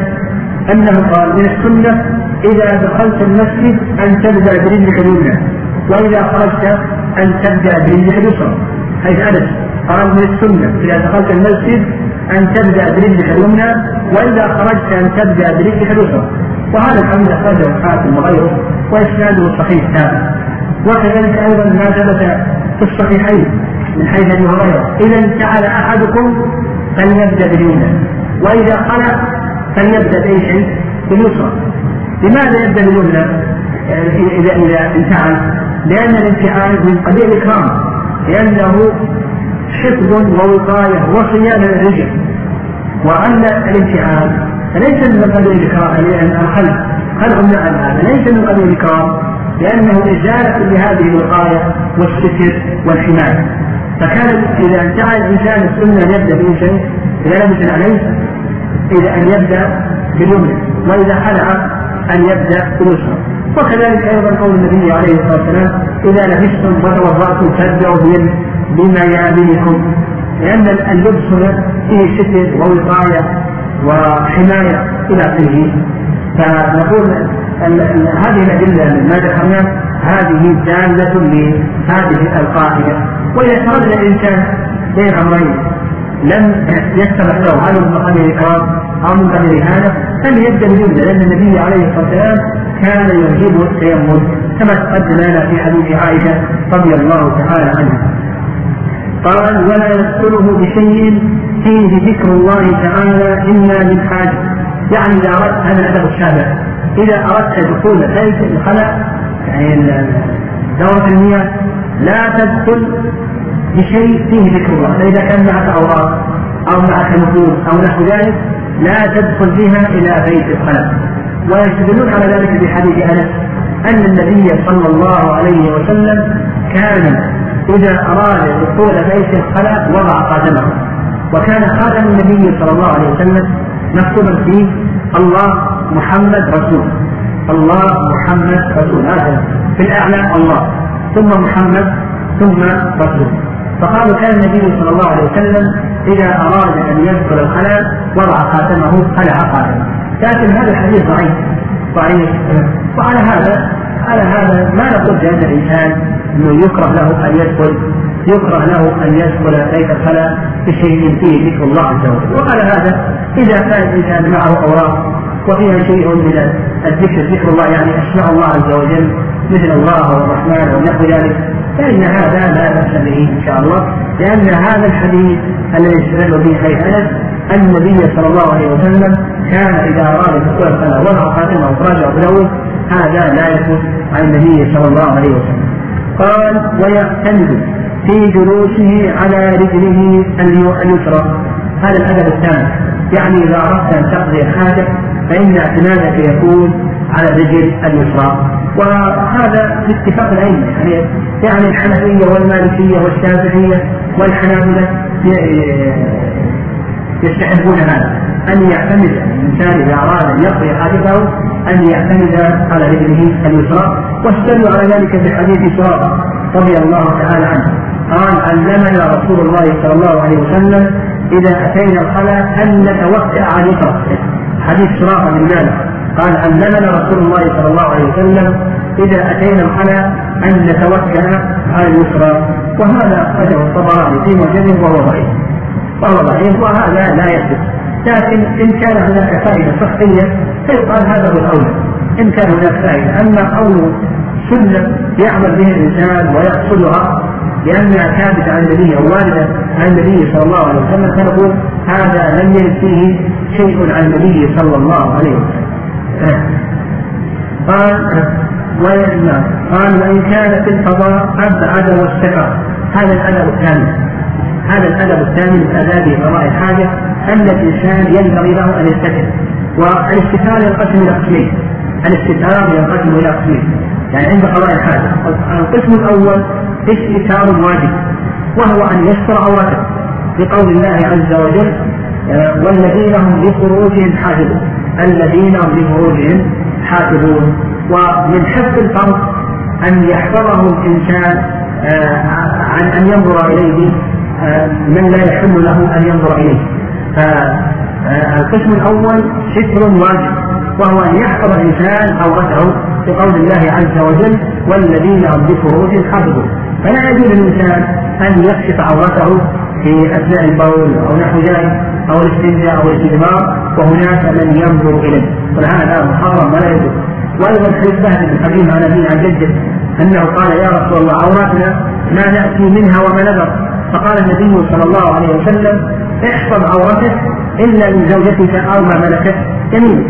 أنه قال من السنة إذا دخلت المسجد أن تبدأ برجلك اليمنى وإذا خرجت أن تبدأ برجلك اليسرى. حيث أنس قال من السنة إذا دخلت المسجد أن تبدأ برجلك اليمنى وإذا خرجت أن تبدأ برجلك اليسرى. وهذا الحمد أخرجه الحاكم وغيره وإسناده صحيح ثابت. وكذلك أيضا ما ثبت في الصحيحين من حيث أبي هريرة إذا انتعل أحدكم فليبدأ باليمنى وإذا خلع فليبدأ بأي شيء؟ باليسرى. لماذا باليمنى إذا إذا انتعل؟ لأن الانتعال من قبيل الإكرام لأنه حفظ ووقاية وصيانة للرجل. وأن الانتعال فليس من قبيل الإكرام الخلق خلق النعم هذا ليس من قبيل الإكرام لأنه إزالة لهذه الوقاية والستر والحماية. فكان إذا انتهى الإنسان السنة أن يبدأ بأي شيء إذا عليه إذا أن يبدأ باليمنى وإذا خلع أن يبدأ باليسرى وكذلك أيضا قول النبي عليه الصلاة والسلام إذا لبستم وتوضأتم فابدأوا بميامنكم لأن اللبس هنا فيه ستر ووقاية وحماية إلى آخره. فنقول هذه الأدلة ما ذكرنا هذه دالة لهذه القاعدة. وإذا تردد الإنسان بين أمرين لم يتبع له هل من قبل إكرام أو من قبل هذا فليبدأ بالجملة لأن النبي عليه الصلاة والسلام كان يعجبه التيمم كما تقدم لنا في حديث عائشة رضي الله تعالى عنها. قال ولا يدخله بشيء فيه ذكر الله تعالى إلا للحاجة يعني إذا أردت هذا الأدب السابع إذا أردت دخول بيت الخلع يعني دورة المياه لا تدخل بشيء فيه ذكر الله. فإذا كان معك أوراق أو معك نفوس أو نحو ذلك لا تدخل بها إلى بيت الخلق. ويستدلون على ذلك بحديث أنس أن النبي صلى الله عليه وسلم كان إذا أراد دخول بيت الخلق وضع خاتمه وكان خاتم النبي صلى الله عليه وسلم مكتوبا فيه الله محمد رسول. الله محمد رسول. هذا في الأعلى الله. ثم محمد ثم رسول. فقالوا كان النبي صلى الله عليه وسلم إذا أراد أن يدخل الخلاء وضع خاتمه خلع خاتمه لكن هذا الحديث ضعيف ضعيف. وعلى هذا على هذا ما نقول بأن الإنسان أنه يكره له أن يدخل يكره له أن يدخل بيت الخلاء بشيء فيه ذكر الله عز وجل. وعلى هذا إذا كان الإنسان معه أوراق وفيها شيء من الذكر ذكر الله يعني أسماء الله عز وجل مثل الله والرحمن ونحو ذلك فان هذا لا باس به إن شاء الله لأن هذا الحديث الذي استدل به أنس أن النبي صلى الله عليه وسلم كان إذا أراد دخول الصلاه وضع خاتمة وفراجه بلوه هذا لا يكون عن النبي صلى الله عليه وسلم. قال ويعتمد في جلوسه على رجله اليسرى هذا الأدب الثاني. يعني إذا أردت أن تقضي الحاجة فإن اعتمادك يكون على الرجل اليسرى وهذا باتفاق الأئمة يعني يعني الحنفية والمالكية والشافعية والحنابلة يستحبون هذا. أن يعتمد الإنسان إذا أراد أن يقضي حاجته أن يعتمد على رجله اليسرى. واستدلوا على ذلك بحديث سراقة رضي الله تعالى عنه. قال علمنا رسول الله صلى الله عليه وسلم إذا أتينا الخلاء أن نتوكل على اليسرى حديث سراقة بن مالك. قال علمنا رسول الله صلى الله عليه وسلم إذا أتينا الخلاء أن نتوكل على اليسرى وهذا أخرجه الطبراني في معجمه وهو ضعيف. وهو ضعيف وهذا لا يثبت. لكن إن كان هناك فائدة صحية فيقال هذا هو الأولى إن كان هناك فائدة. أما قول سنة يعمل به الإنسان ويقصدها لأنها ثابتة عن النبي أو واردة عن النبي صلى الله عليه وسلم فنقول هذا لم يرد فيه شيء عن النبي صلى الله عليه وسلم. قال ويجمع قال وإن كان في القضاء أبعد واستكر هذا الأدب الثاني. هذا الأدب الثاني من آداب قضاء الحاجة أن الإنسان ينبغي له أن يستتر والاستتار ينقسم إلى قسمين. الاستتار ينقسم إلى قسمين. يعني عند قضاء الحاجة. القسم الأول استتار واجب وهو أن يستر عورته. بقول الله عز وجل والذين هم لفروجهم حافظون. الذين هم لفروجهم حافظون. ومن حفظ الفرد أن يحفظه الإنسان آه، عن أن ينظر إليه آه، من لا يحل له أن ينظر إليه. فالقسم الأول ستر واجب وهو أن يحفظ الإنسان عورته بقول الله عز وجل والذين هم لفروجهم حافظون فلا يجوز للإنسان أن يكشف عورته في أثناء البول أو نحو ذلك أو الاستنجاء أو الاستدبار وهناك من ينظر إليه. فهذا محرم ولا يجوز. وأيضا حديث بهز بن حكيم عن أبيه عن جده أنه قال يا رسول الله عوراتنا ما نأتي منها وما نذر. فقال النبي صلى الله عليه وسلم احفظ عورتك إلا من زوجتك أو ما ملكت. يمينك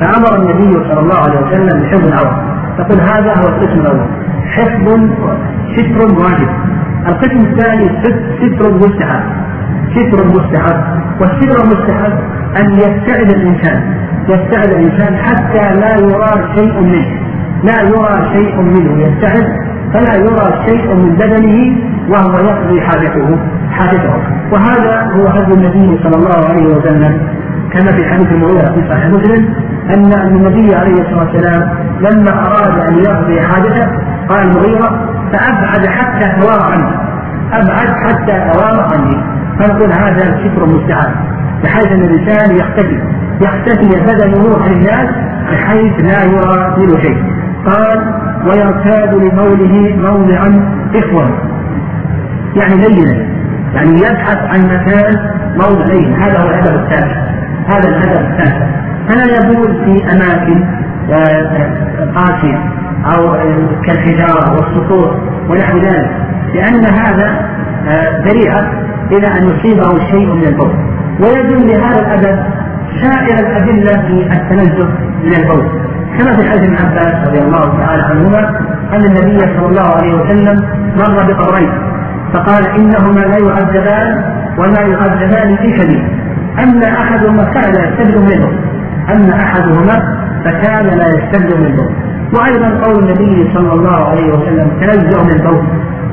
فأمر النبي صلى الله عليه وسلم بحفظ العورة. تقول هذا هو القسم الأول حفظ ستر واجب. القسم الثاني ستر مستحب. ستر مستحب. والستر المستحب أن يبتعد الإنسان يبتعد الإنسان حتى لا يرى شيء منه لا يرى شيء منه يبتعد فلا يرى شيء من بدنه وهو يقضي حاجته حاجته. وهذا هو هدي النبي صلى الله عليه وسلم كما في حديث المغيرة في صحيح مسلم أن النبي عليه الصلاة والسلام لما أراد أن يقضي حاجته قال المغيرة فأبعد حتى توارى عني أبعد حتى توارى عني فنقول هذا شكر مستعان بحيث أن الإنسان يختفي يختفي بدنه عن الناس بحيث لا يرى منه شيء. قال ويرتاد لموله موضعا إخوة. يعني لينا يعني يبحث عن مكان موضع لين هذا هو الهدف الثالث هذا الهدف الثالث. فلا يبول في أماكن آه، قاسية أو كالحجارة والسطور ونحو ذلك لأن هذا آه، ذريعة إلى أن يصيبه شيء من البول. ويدل لهذا الأدب سائر الأدلة في التنزه من البول. كما في حديث ابن عباس رضي الله تعالى عنهما أن النبي صلى الله عليه وسلم مر بقبرين فقال إنهما لا يعذبان ولا يعذبان في كبير أما أحدهما كان يستبدل منه أما أحدهما فكان لا يستبدل منه. وأيضا قول النبي صلى الله عليه وسلم تنزه من البول.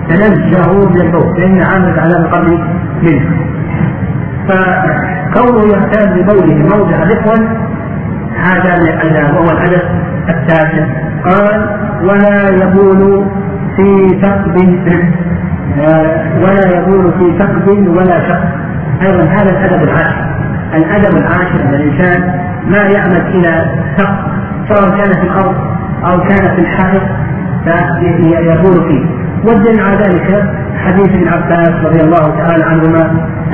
تنزهوا من البول. فإن عامة على القبر منه. فكونه يهتم ببوله موضع ذكر هذا وهو الحدث التاسع. قال ولا يبول في ثقب ولا يبول في ثقب ولا شق أيضا هذا الأدب العاشر. الأدب العاشر ان الإنسان ما يعمد إلى ثقب سواء كان في الأرض أو كان في الحائط فيبول فيه. والدليل على ذلك حديث ابن عباس رضي الله تعالى عنهما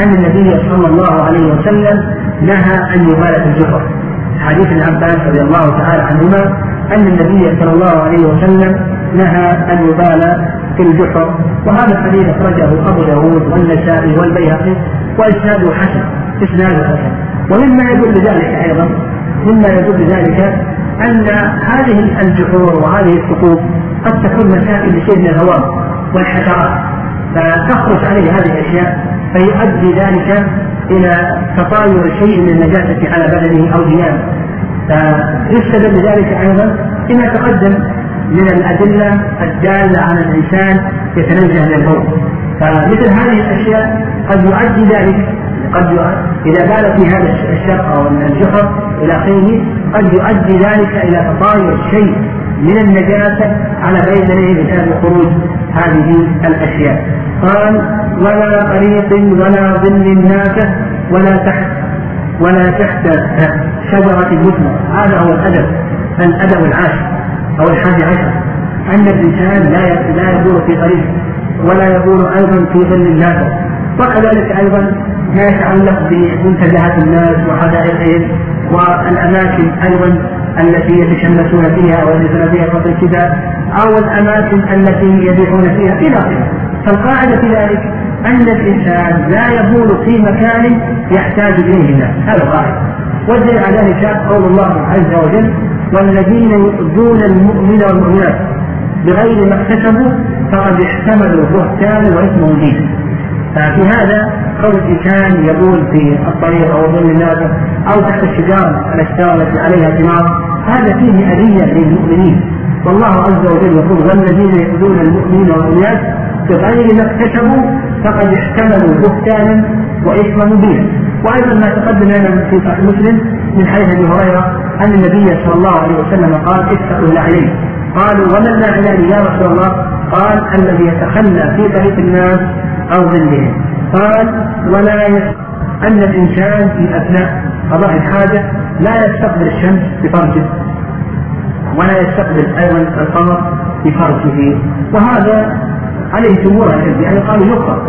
أن النبي صلى الله عليه وسلم نهى أن يبال في الجحر حديث ابن عباس رضي الله تعالى عنهما أن النبي صلى الله عليه وسلم نهى أن يبال في الجحر وهذا الحديث أخرجه أبو داود والنسائي والبيهقي وإسناده حسن إسناده حسن. ومما يدل ذلك أيضا مما يدل ذلك أن هذه الجحور وهذه الثقوب قد تكون مسائل لشيء من الهواء والحشرات فتخرج عليه هذه الأشياء فيؤدي ذلك إلى تطاير شيء من النجاسة على بدنه أو ديانه. فيستدل بذلك أيضا بما تقدم من الأدلة الدالة على الإنسان يتنزه من البول فمثل هذه الأشياء قد يؤدي ذلك قد إذا بال في هذا الشق أو الجحر إلى آخره قد يؤدي ذلك إلى تطاير شيء من النجاسة على بدنه بسبب خروج هذه الأشياء. قال ولا طريق ولا ظل نافع ولا تحت ولا تحت شجرة مثمرة هذا هو الأدب الأدب العاشر أو الحادي عشر. أن الإنسان لا لا يدور في طريق ولا يدور أيضا في ظل نافع وكذلك أيضا ما يتعلق بمنتزهات الناس وحدائقهم والأماكن أيضا التي يتشمسون فيها ويجلسون فيها فضل الكتاب أو الأماكن التي يبيعون فيها إلى آخره. فالقاعدة في ذلك أن الإنسان لا يبول في مكان يحتاج إليه الناس هذا القاعدة. والدليل على ذلك قول الله عز وجل والذين يؤذون المؤمن والمؤمنات بغير ما اكتسبوا فقد احتملوا بهتانا واثما مبينا ففي هذا كون الإنسان يبول في الطريق أو ظل الناس أو تحت الشجار الاشجار التي عليها ثمار هذا فيه أذية للمؤمنين. والله عز وجل يقول والذين يؤذون المؤمنين والمؤمنات بغير ما اكتسبوا فقد احتملوا بهتانا وإثما مبينا. وأيضا ما تقدم لنا في صحيح مسلم من حديث أبي هريرة أن النبي صلى الله عليه وسلم قال اتقوا العينين قالوا ومن الاعلان يا رسول الله؟ قال الذي يتخلى في طريق الناس أو ظلهم قال ولا يس... أن الإنسان في أثناء قضاء الحاجة لا يستقبل الشمس بفرجه ولا يستقبل أيضا القمر بفرجه وهذا عليه جمهور العلم يعني قالوا يكره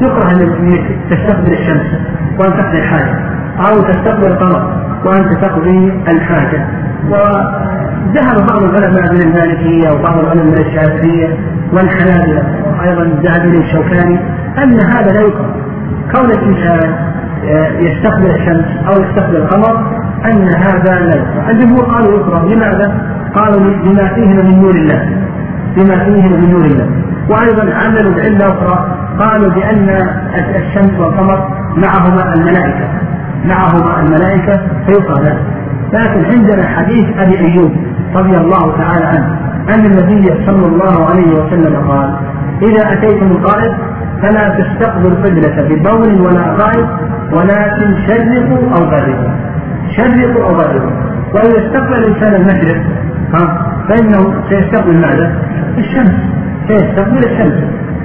يكره أن تستقبل الشمس وأن تقضي الحاجة أو تستقبل القمر وانت تقضي الحاجة. وذهب بعض العلماء من المالكية وبعض العلماء من الشافعية والحنابلة. وأيضا ذهب اليه الشوكاني أن هذا لا يكره كون الإنسان يستقبل الشمس أو يستقبل القمر أن هذا لا يكره الجمهور قالوا يكره لماذا؟ قالوا بما فيه من نور الله. بما فيه من نور الله. وأيضا عللوا بعلة أخرى. قالوا بأن الشمس والقمر معهما الملائكة. معهما الملائكة فيقرا ذلك لكن عندنا حديث أبي أيوب رضي الله تعالى عنه أن النبي صلى الله عليه وسلم قال إذا أتيتم القائد فلا تستقبلوا القبلة ببول ولا غائب ولكن شرقوا أو غربوا. شرقوا أو غربوا. وإذا استقبل الإنسان المشرق فإنه سيستقبل ماذا؟ الشمس. سيستقبل الشمس.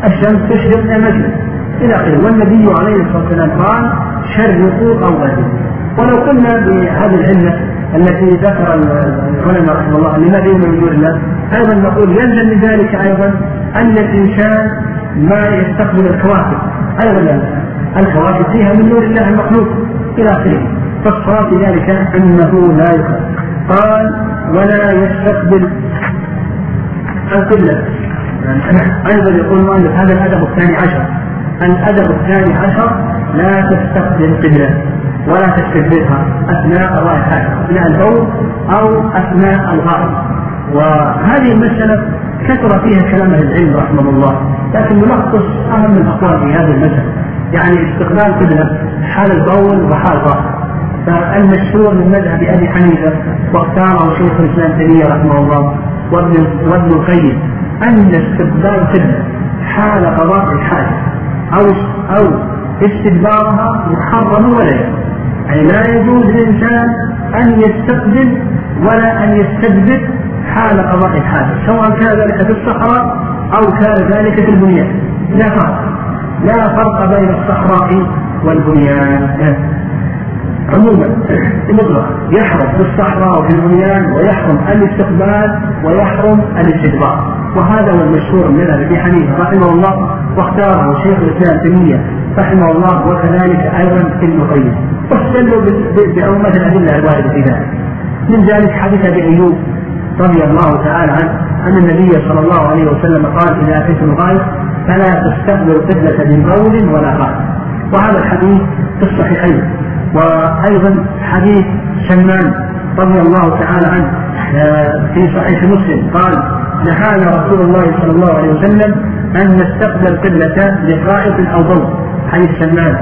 الشمس تشرق من المشرق. إلى آخره. والنبي عليه الصلاة والسلام قال شرقوا أو غربوا. ولو قلنا بهذه العلة التي ذكر العلماء رحمه الله لماذا يؤمن بدون الله. أيضا نقول يلزم من ذلك أيضا أن الإنسان ما يستقبل الكواكب. أيضا الكواكب فيها من نور الله المخلوق إلى آخره. فالصواب ذلك إنه لا يخلق قال ولا يستقبل القبلة. أيضا يقول المؤلف هذا الأدب الثاني عشر. الادب الثاني عشر لا تستقبل القبله ولا تستكبرها أثناء قضاء الحاجة أثناء البول أو أثناء الغائط وهذه المسألة كثر فيها كلام أهل العلم رحمه الله لكن نلخص أهم الأقوال في هذه المسألة. يعني استقبال قبلة حال البول وحال الغائط فالمشهور من مذهب أبي حنيفة واختاره شيخ الإسلام تيمية رحمه الله وابن وابن القيم أن استقبال قبلة حال قضاء الحاجة. أو أو استدبارها محرم ولا يجوز أي لا يجوز للإنسان أن يستقبل ولا أن يستدبر حال قضاء الحاجة سواء كان ذلك في الصحراء أو كان ذلك في البنيان. لا فرق. لا فرق بين الصحراء والبنيان. عموما المطلق يحرم في الصحراء وفي البنيان ويحرم الاستقبال ويحرم الاستدبار. وهذا هو المشهور من ابي حنيفة رحمه الله واختاره شيخ الإسلام تيمية رحمه الله وكذلك أيضا ابن القيم واستدلوا بعمة الأدلة الواردة في ذلك. من ذلك حديث أبي أيوب رضي الله تعالى عنه أن النبي صلى الله عليه وسلم قال إذا اتيتم الغائب فلا تستقبلوا القبله من بول ولا غائب وهذا الحديث في الصحيحين. وأيضا حديث سلمان رضي الله تعالى عنه آه، في صحيح مسلم قال نهانا رسول الله صلى الله عليه وسلم أن نستقبل قبله لقائد أو ضوء. حديث سلمان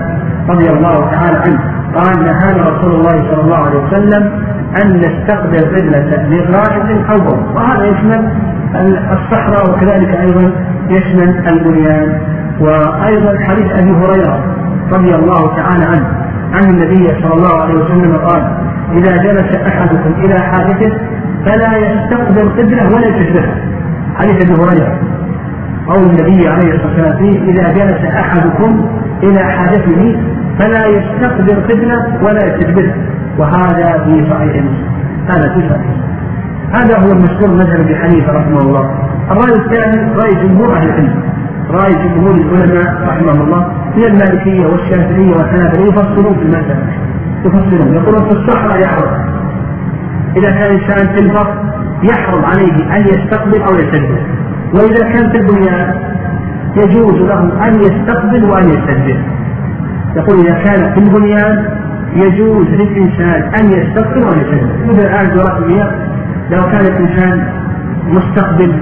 رضي الله تعالى عنه. قال نهانا رسول الله صلى الله عليه وسلم أن نستقبل قبلة لقائد أو ضوء. وهذا يشمل الصحراء وكذلك أيضا يشمل البنيان. وأيضا حديث أبي هريرة رضي الله تعالى عنه. عن النبي صلى الله عليه وسلم قال إذا جلس أحدكم إلى حاجته فلا يستقبل قبلة ولا يستشبهها حديث أبي هريرة. قول النبي عليه الصلاة والسلام فيه إذا جلس أحدكم إلى حاجته فلا يستقبل قبلة ولا يستقبله وهذا في صحيح مسلم. هذا في صحيح هذا هو المشهور مذهب أبي حنيفة رحمه الله. الرأي الثاني رأي جمهور أهل العلم. رأي جمهور العلماء رحمهم الله من المالكية والشافعية والحنابلة يفصلون في المساله يفصلون يقولون في الصحراء يحرم. إذا كان إنسان في البر يحرم عليه أن يستقبل أو يستدبر وإذا كان في البنيان يجوز له أن يستقبل وأن يستدبر يقول إذا كان في البنيان يجوز للإنسان أن يستقبل وأن يستدبر مثل الآن جغرافيا لو كان الإنسان مستقبل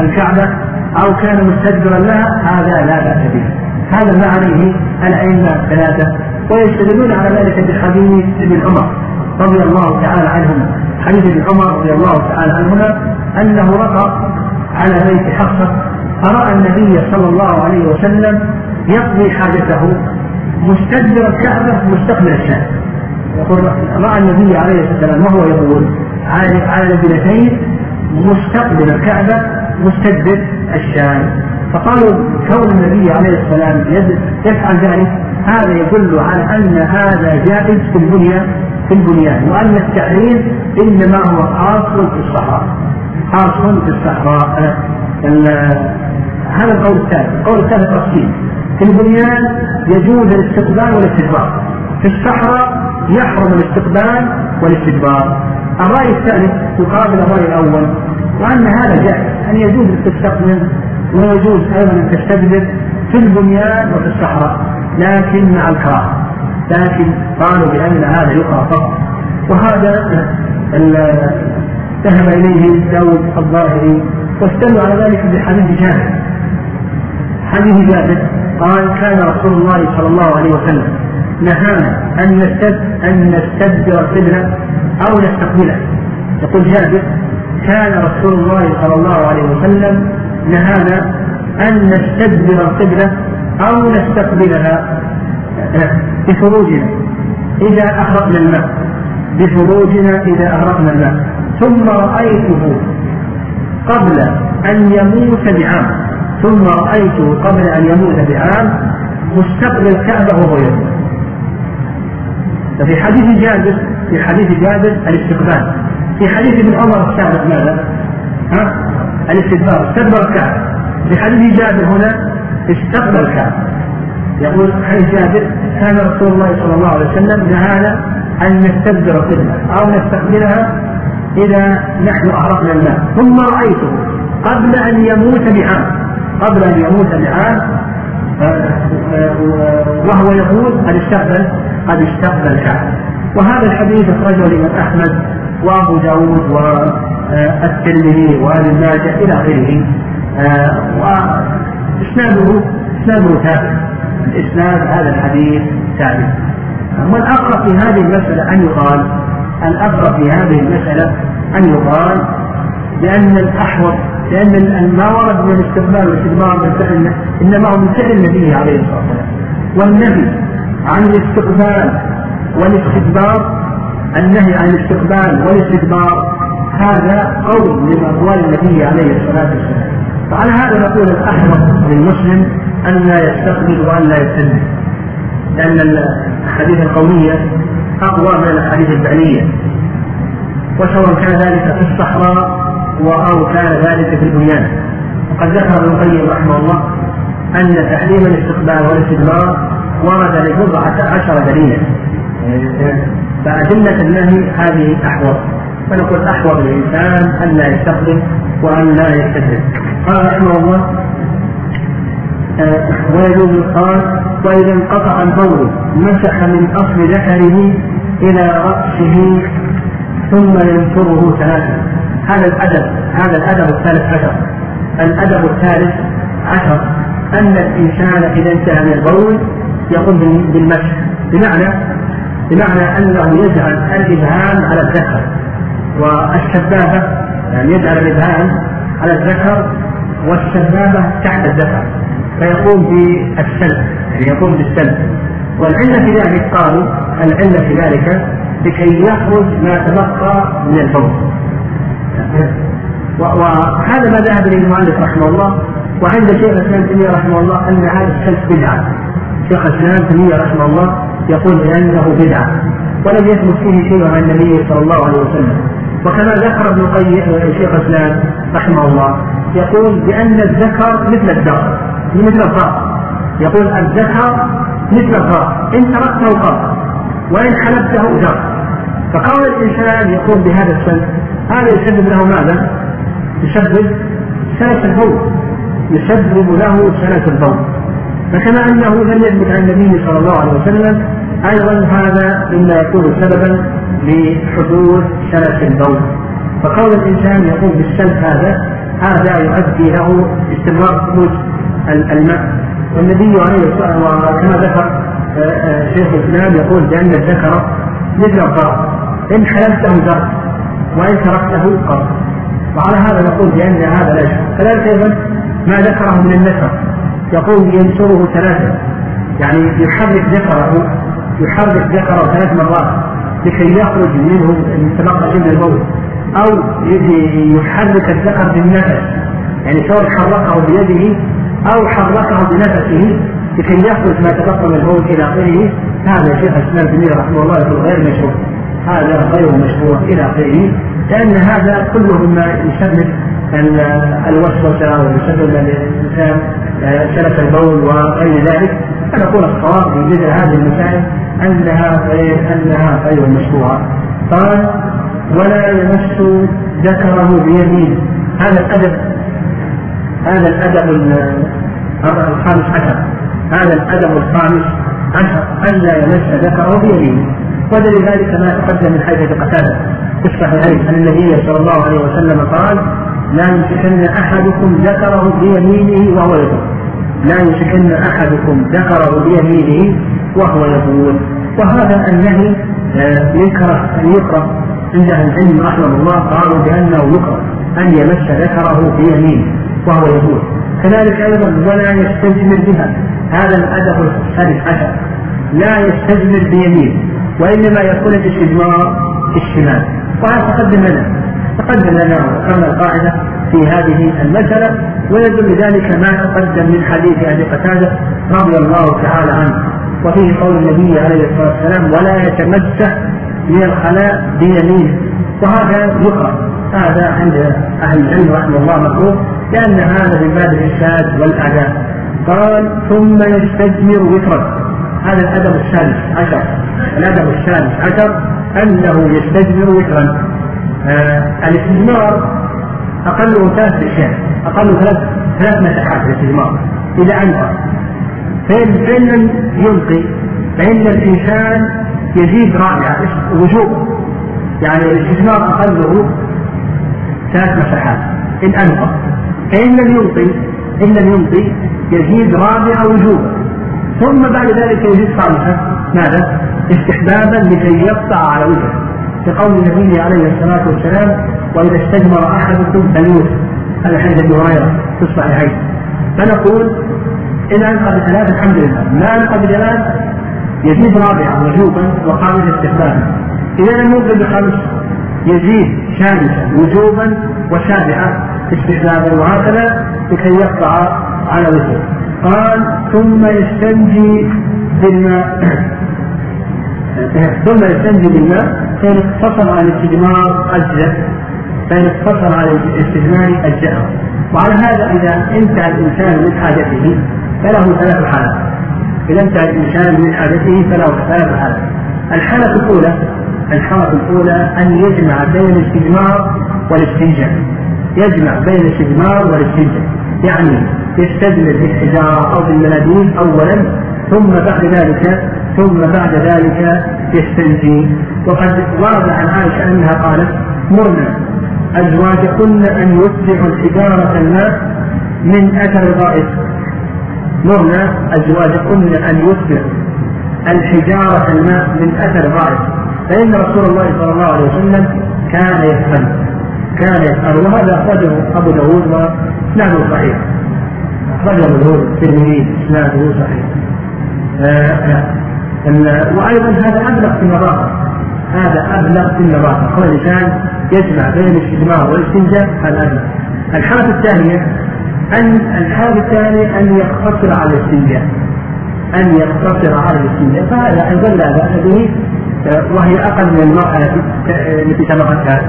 الكعبة أو كان مستدبرا لها هذا لا بأس به. هذا ما عليه الأئمة الثلاثة ويستدلون على ذلك بحديث ابن عمر رضي الله تعالى عنهما. حديث ابن عمر رضي الله تعالى عنهما أنه رقى على بيت حفصة فرأى النبي صلى الله عليه وسلم يقضي حاجته مستدبر الكعبة مستقبل الشام. يقول رأى النبي عليه الصلاه والسلام وهو يقول على لبنتين مستقبل الكعبة مستدبر الشام فقالوا كون النبي عليه السلام يفعل ذلك هذا يدل على أن هذا جائز في البنيان في البنيان وأن التحريم إنما هو خاص في الصحراء. خاص في الصحراء. هذا القول الثالث. القول الثالث تفصيل. في البنيان يجوز الاستقبال والاستدبار. في الصحراء يحرم الاستقبال والاستدبار. الرأي الثالث يقابل الرأي الأول وأن هذا جائز. أن يجوز أن تستقبل ويجوز أيضا أن تستدبر في البنيان وفي الصحراء لكن مع الكراهة. لكن قالوا بأن هذا يقرأ فقط. وهذا ذهب إليه داود الظاهري واستدلوا على ذلك بحديث جابر. حديث جابر قال كان رسول الله صلى الله عليه وسلم نهانا أن نستد أن نستدبر أو نستقبله. يقول جابر كان رسول الله صلى الله عليه وسلم نهانا أن نستدبر القبلة أو نستقبلها بخروجنا إذا أخرجنا الماء بفروجنا إذا أغرقنا الماء. ثم رأيته قبل أن يموت بعام ثم رأيته قبل أن يموت بعام مستقبل الكعبة وهو يموت ففي حديث جابر في حديث جابر الاستقبال. في حديث ابن عمر السابق ماذا؟ ها؟ الاستدبار استدبر الكعبة. في حديث جابر هنا استقبل الكعبة. يقول حديث جابر كان رسول الله صلى الله عليه وسلم نهانا أن نستدبر القبلة أو نستقبلها إذا نحن أعرفنا الماء. ثم رأيته قبل أن يموت بعام قبل أن يموت بعام وهو يقول قد استقبل قد استقبل الكعبة. وهذا الحديث أخرجه الإمام أحمد وأبو داود والترمذي وابن ماجه إلى آخره وإسناده إسناده ثابت. الإسناد هذا الحديث ثابت. والأقرب في هذه المسألة أن يقال الأقرب في هذه المسألة أن يقال بأن الأحوط لأن ما ورد من الاستقبال والاستدبار من فعل إنما هو من فعل النبي عليه الصلاة والسلام والنهي عن الاستقبال والاستدبار النهي عن الاستقبال والاستدبار هذا قول من أقوال النبي عليه الصلاة والسلام. فعلى هذا نقول الأحوط للمسلم أن لا يستقبل وأن لا يستدبر. لأن الأحاديث القولية أقوى من الأحاديث الفعلية. وسواء كان ذلك في الصحراء أو كان ذلك في البنيان. وقد ذكر ابن القيم رحمه الله أن تحريم الاستقبال والاستدبار ورد لبضعة عشر دليلا. فأدلة النهي هذه أحوط. فنقول أحوط الإنسان أن لا يستقبل وأن لا يستدبر قال رحمه الله آه، ويجوز قال وإذا انقطع البول مسح من أصل ذكره إلى رأسه ثم ينشره ثلاثة. هذا الأدب هذا الأدب الثالث عشر. الأدب الثالث عشر أن الإنسان إذا انتهى من البول يقوم بالمسح. بمعنى بمعنى أنه يجعل الإبهام على الذكر. والسبابة يعني يجعل الإبهام على الذكر والسبابة تحت الذكر. فيقوم بالسلب يعني يقوم بالسلب. والعلة في ذلك قالوا العلة في ذلك لكي يخرج ما تبقى من البول. وهذا ما ذهب إليه المؤلف رحمه الله. وعند شيخ الإسلام تيمية رحمه الله أن هذا السلف بدعه شيخ الإسلام تيمية رحمه الله يقول بأنه بدعة ولم يثبت فيه شيء عن النبي صلى الله عليه وسلم. وكما ذكر ابن القيم شيخ الإسلام رحمه الله يقول بأن الذكر مثل الدار مثل الفار يقول الذكر مثل الفار إن تركته قر وإن حلبته جر. فقول الإنسان يقوم بهذا السلف هذا يسبب له ماذا؟ يسبب سلس البول. يسبب له سلس البول. فكما أنه لم يثبت عن النبي صلى الله عليه وسلم أيضا هذا مما يكون سببا لحدوث سلس البول. فقول الإنسان يقوم بالسلف هذا هذا يؤدي له استمرار خروج الماء. والنبي عليه الصلاة والسلام وكما ذكر آه، آه، شيخ الإسلام يقول بأن الذكر مثل الضرب. إن حللته ذر وإن تركته قر وعلى هذا نقول بأن هذا لا يشرك كذلك أيضا ما ذكره من النسر يقول ينشره ثلاثة. يعني يحرك ذكره يحرك ذكره ثلاث مرات لكي يخرج منه تبقى من الموت أو يحرك الذكر بالنفس يعني سواء حركه بيده أو حركه بنفسه لكي يخرج ما تبقى من الموت إلى آخره. هذا شيخ الإسلام ابن رحمه الله يقول غير مشروع هذا غير مشروع إلى آخره لأن هذا كله مما يسبب الوسوسه ويسبب الانسان سلف البول وغير ذلك فنقول الصواب في مثل هذه المسائل أنها غير أنها غير مشروعة. قال ولا يمس ذكره بيمينه هذا الادب هذا الأدب الخامس عشر. هذا الأدب الخامس عشر. الا يمس ذكره بيمينه ودليل ذلك ما تقدم من حيث قتادة في الصحيحين أن النبي صلى الله عليه وسلم قال لا يمسكن أحدكم ذكره بيمينه وهو يقول لا يمسكن أحدكم ذكره بيمينه وهو يقول وهذا النهي آه، يكره ان يكره عند أهل العلم رحمه الله قالوا بأنه يكره أن يمس ذكره بيمينه وهو يقول كذلك أيضا ولا يستجمر بها. هذا الأدب الثالث عشر. لا يستجمر بيمينه وإنما يكون الاستجمار الشمال. وهذا تقدم لنا. تقدم لنا وذكرنا القاعدة في هذه المسألة ويدل ذلك ما تقدم من حديث أبي قتادة رضي الله تعالى عنه. وفيه قول النبي عليه الصلاة والسلام ولا يتمسح من الخلاء بيمينه. وهذا يقرأ. هذا عند أهل العلم رحمه الله مكروه لأن هذا من باب الإرشاد والآداب. قال ثم يستجمر وترا هذا الأدب السادس عشر. الأدب السادس عشر أنه يستجمر وترا. آه الاستجمار أقله ثلاث أشياء أقله ثلاث ثلاث مساحات الاستجمار إذا أنفق فإن فإن لم يلقي فإن الإنسان يزيد رابعة وجوب يعني الاستجمار أقله ثلاث مساحات إن أنفق فإن لم يلقي إن لم يلقي يزيد رابعة وجوبا ثم بعد ذلك يزيد خامسة ماذا؟ استحبابا لكي يقطع على وجهه. لقول النبي عليه الصلاة والسلام وإذا استجمر أحدكم فليوت هذا حديث أبي هريرة في الصحيحين فنقول إن أنقذ ثلاث الحمد لله ما أنقذ ثلاث يزيد رابعة وجوبا وخامسة استحبابا إذا لم ينقذ بخمس يزيد سادسا وجوبا وسابعة استحبابا وهكذا لكي يقطع على وجهه. قال ثم يستنجي بالماء. ثم يستنجي بالماء فإن اقتصر على الاستجمار أجزأ. فإن اقتصر على الاستجمار أجزأه وعلى هذا إذا انتهى الإنسان من حاجته فله ثلاث حالات. إذا انتهى الإنسان من حاجته فله ثلاث حالات. الحالة الأولى الحالة الأولى أن يجمع بين الاستجمار والاستنجاء. يجمع بين الاستجمار والاستنجاء. يعني يستجمر بالحجارة أو بالمناديل أولا ثم بعد ذلك ثم بعد ذلك يستنجي. وقد ورد عن عائشة أنها قالت مرنا أزواجكن أن يتبعوا الحجارة الماء من أثر الغائط. مرنا أزواجكن أن يتبعوا الحجارة الماء من أثر الغائط. فإن رسول الله صلى الله عليه وسلم كان يفعل كان يفعل وهذا أخرجه أبو داود وإسناده صحيح. أخرجه أبو داود الترمذي إسناده صحيح. آه. وأيضا هذا أبلغ في النظافة هذا أبلغ في النظافة كل الإنسان يجمع بين الاستجمار والاستنجاء هذا أبلغ. الحالة الثانية أن الحالة الثانية أن يقتصر على الاستنجاء. أن يقتصر على الاستنجاء. فهذا أيضا لا بأس به وهي أقل من المرأة التي سبقتها.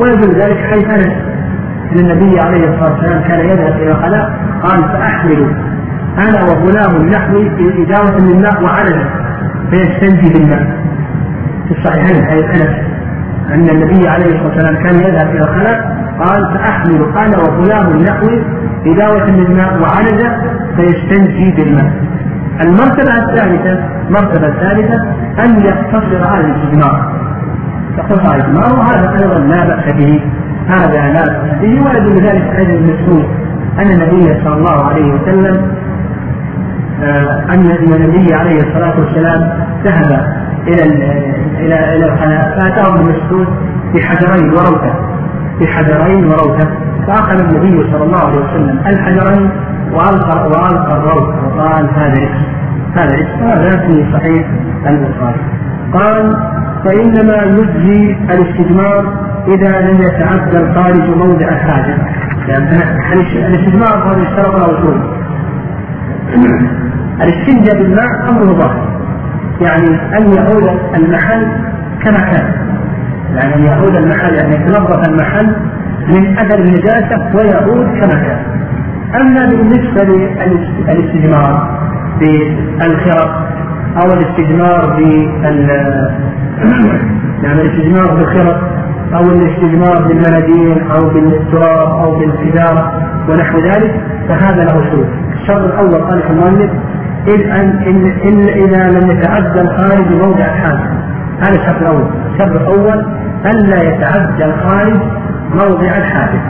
ويدل ذلك حيث أن النبي عليه الصلاة والسلام كان يذهب إلى الخلاء قال فأحمل أنا وغلام نحوي في إدارة من ماء وعلم فيستنجي بالماء. في الصحيحين حديث أنس أن النبي عليه الصلاة والسلام كان يذهب إلى الخلاء قال فأحمل أنا وغلام نحوي إداوة من ماء وعنزة فيستنجي بالماء. المرتبة الثالثة المرتبة الثالثة أن يقتصر على الاستجمار يقتصر على الاستجمار وهذا أيضا لا بأس به. هذا لا بأس به ويدل ذلك حديث المسعود أن النبي صلى الله عليه وسلم أن النبي عليه الصلاة والسلام ذهب إلى إلى إلى الخلاء فأتاه ابن مسعود بحجرين وروثة بحجرين وروثة فأخذ النبي صلى الله عليه وسلم الحجرين وألقى وألقى الروث وقال هذا ركس هذا ركس هذا في صحيح البخاري. قال فإنما يجزي الاستجمار إذا لم يتعدى الخارج موضع الحاجة. يعني الاستجمار هذا اشترط له الاستنجاء بالماء أمره ظاهر. يعني أن يعود المحل كما كان. يعني أن يعود المحل يعني يتنظف المحل من اثر النجاسة ويعود كما كان. أما بالنسبة للاستجمار بالخرق أو الاستجمار بال يعني الاستجمار بالخرق أو الاستجمار بالمناديل أو بالتراب أو بالحجاره ونحو ذلك فهذا له شروط. الشرط الأول قال المؤلف إذ أن إن, إن إذا لم يتعدى الخارج موضع الحاجة. هذا الشرط الأول. الشرط الأول ألا يتعدى الخارج موضع الحاجة.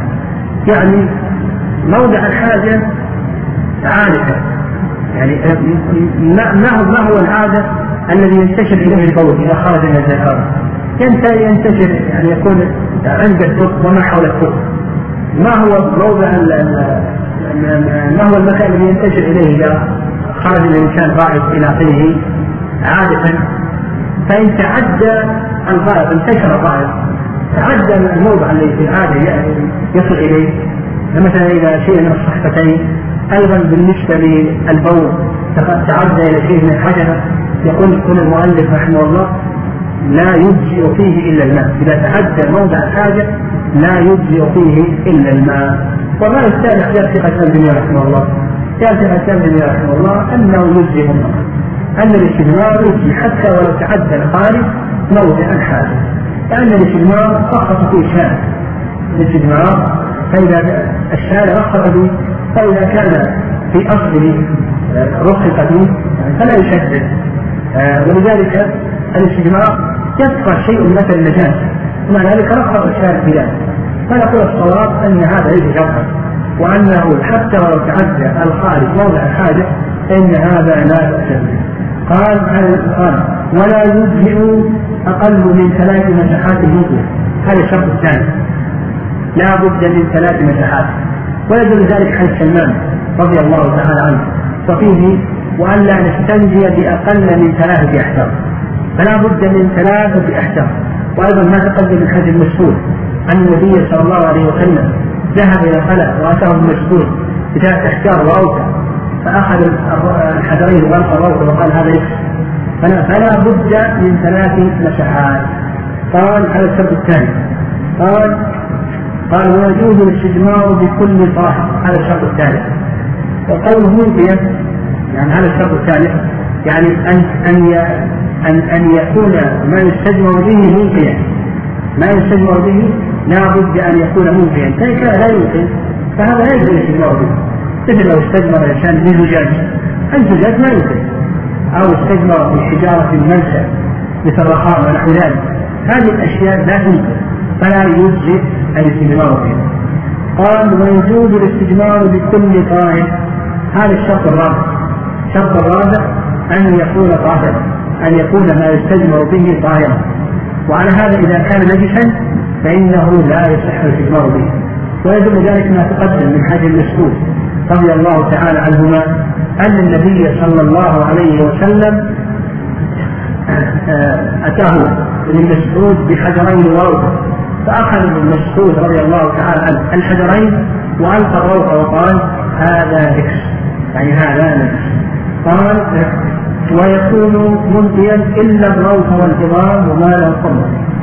يعني موضع الحاجة عادة يعني ما ما هو العادة الذي ينتشر إليه البول إذا خرج من الذكر ينتشر يعني يكون عند الثقب وما حول الثقب ما هو موضع ما هو المكان الذي ينتشر إليه؟ إذا خرج الإنسان غائب إلى فيه عادة فإن تعدى الغائط انتشر الغائط تعدى الموضع الذي في العادة يصل إليه. مثلا إذا شيء من الصحفتين أيضا بالنسبة للبول تعدى إلى شيء من الحجره يقول يقول المؤلف رحمه الله لا يجزئ فيه إلا الماء، إذا تعدى موضع الحاجة لا يجزئ فيه إلا الماء، وما يستاهل شيخ الاسلام ابن رحمه الله، الاسلام ابن رحمه الله أنه يجزئ النظر، أن الاستثمار يجزي حتى ولو تعدى الخارج موضع الحاجة، لأن الاستثمار رخص فيه الشارع، الاستثمار فإذا الشارع رخص فيه فاذا كان في اصله رخص فيه فلا يشدد. آه، ولذلك الاستجمار يبقى شيء مثل النجاسه ومع ذلك رخص الشارع في ذلك فنقول الصواب أن هذا ليس شرطا وأنه حتى لو تعدى الخارج موضع الحاجة فان هذا لا بأس قال قال ولا يجزئ أقل من ثلاث مساحات مطلق هذا الشرط الثاني. لا بد من ثلاث مساحات ويدل ذلك حديث سلمان رضي الله تعالى عنه. وفيه وألا نستنجي بأقل من ثلاثة أحجار. فلا بد من ثلاثة أحجار. وأيضا ما تقدم من حديث المسؤول أن النبي صلى الله عليه وسلم. ذهب إلى خلق وأتاه المسؤول بثلاث أحجار وأوتى فأخذ الحجرين وغلق الروح وقال هذا يكفي فلا, فلا بد من ثلاث مساحات. قال هذا الشرط الثاني. قال قال ويجوز الاستجمار بكل طاهر هذا الشرط الثالث. وقوله ممكن يعني هذا الشرط الثالث يعني ان أن ان أن يكون ما يستجمر به ممكنا ما يستجمر به لا بد أن يكون ممكنا فان كان لا يمكن فهذا لا يجوز الاستجمار به مثل لو استجمر الإنسان بزجاج الزجاج ما يمكن. أو استجمر بحجاره المنسى مثل الرخام ونحو ذلك. هذه الأشياء لا تمكن. فلا يجزئ الاستجمار بها قال ويجوز الاستجمار بكل طاهر هذا الشرط الرابع. الشرط الرابع أن يكون طاهرا أن يكون ما يستجمر به طاهرا وعلى هذا إذا كان نجسا فإنه لا يصح الاستجمار به. ويدل ذلك ما تقدم من حديث المسعود رضي الله تعالى عنهما أن النبي صلى الله عليه وسلم أتاه ابن مسعود بحجرين وروضة فأخذ ابن مسعود رضي الله تعالى عنه الحجرين وألقى الروضة وقال هذا نكس يعني هذا نكس قال ويكون منتيا إلا الروث والعظام وما لا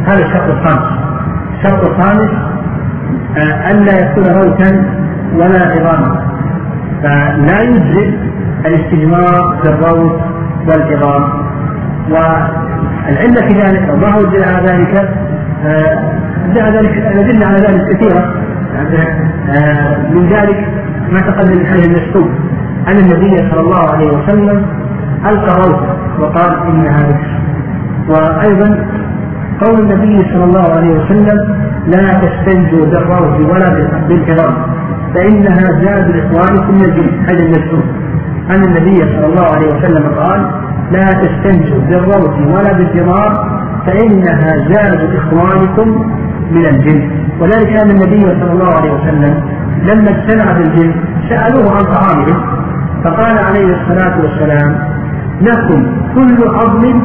هذا الشرط الخامس. الشرط الخامس آه، الا يكون روثا ولا عظاما. فلا يجزئ الاستجمار بالروث والعظام. والعلة في ذلك الله وجل على ذلك آه، جاء ذلك الأدلة على ذلك كثيرة. آه، من ذلك ما تقدم من حديث المسعود أن النبي صلى الله عليه وسلم ألقى روثا وقال إنها نفس وأيضا قول النبي صلى الله عليه وسلم لا تستنجوا بالروث ولا بالكرام فإنها زاد لإخوانكم من الجن. هذا المسلوب أن النبي صلى الله عليه وسلم قال لا تستنجوا بالروث ولا بالكرام فإنها زاد إخوانكم من الجن. وذلك أن النبي صلى الله عليه وسلم لما اجتمع بالجن سألوه عن طعامهم فقال عليه الصلاة والسلام لكم كل عظم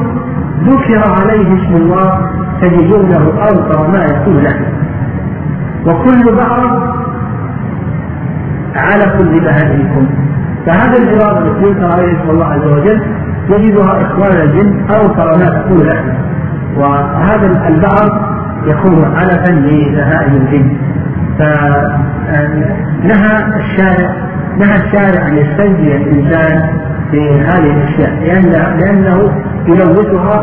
ذكر عليه اسم الله تجدونه أوطر ما يكون له. وكل بعض على كل بهائمكم. فهذا العبارة التي يذكر عليه الله عز وجل يجدها إخوان الجن أوطر ما تكون له. وهذا البعض يكون علفا لبهائم الجن. فنهى الشارع نهى الشارع أن يستنجي الإنسان بهذه الأشياء لأن لأنه يلوثها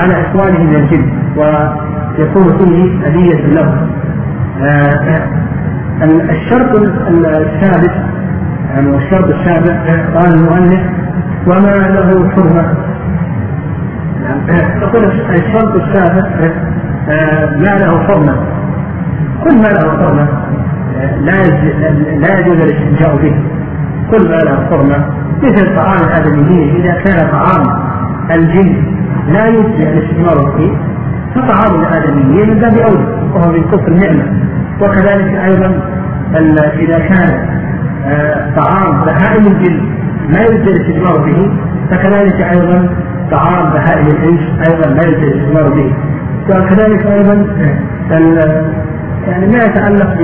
على إخوانه من الجن ويكون فيه اذيه له. آه، الشرط السادس يعني والشرط السابع قال المؤلف وما له حرمة. يقول الشرط السابع آه، ما له حرمة. كل ما له حرمة لا لا يجوز الاستنجاء به. كل ما له حرمة مثل طعام الادميين إذا كان طعام الجن لا يجزي الاستثمار فيه فطعام الآدميين من باب أولى وهو من كفر النعمة. وكذلك أيضا إذا كان آه، طعام بهائم الجن ما يجزي الاستثمار به فكذلك أيضا طعام بهائم الانس أيضا لا يجزي الاستثمار به. وكذلك أيضا يعني ما يتعلق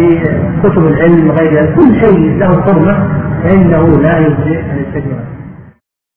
بكتب العلم وغيرها كل شيء له حرمة فإنه لا عن الشجره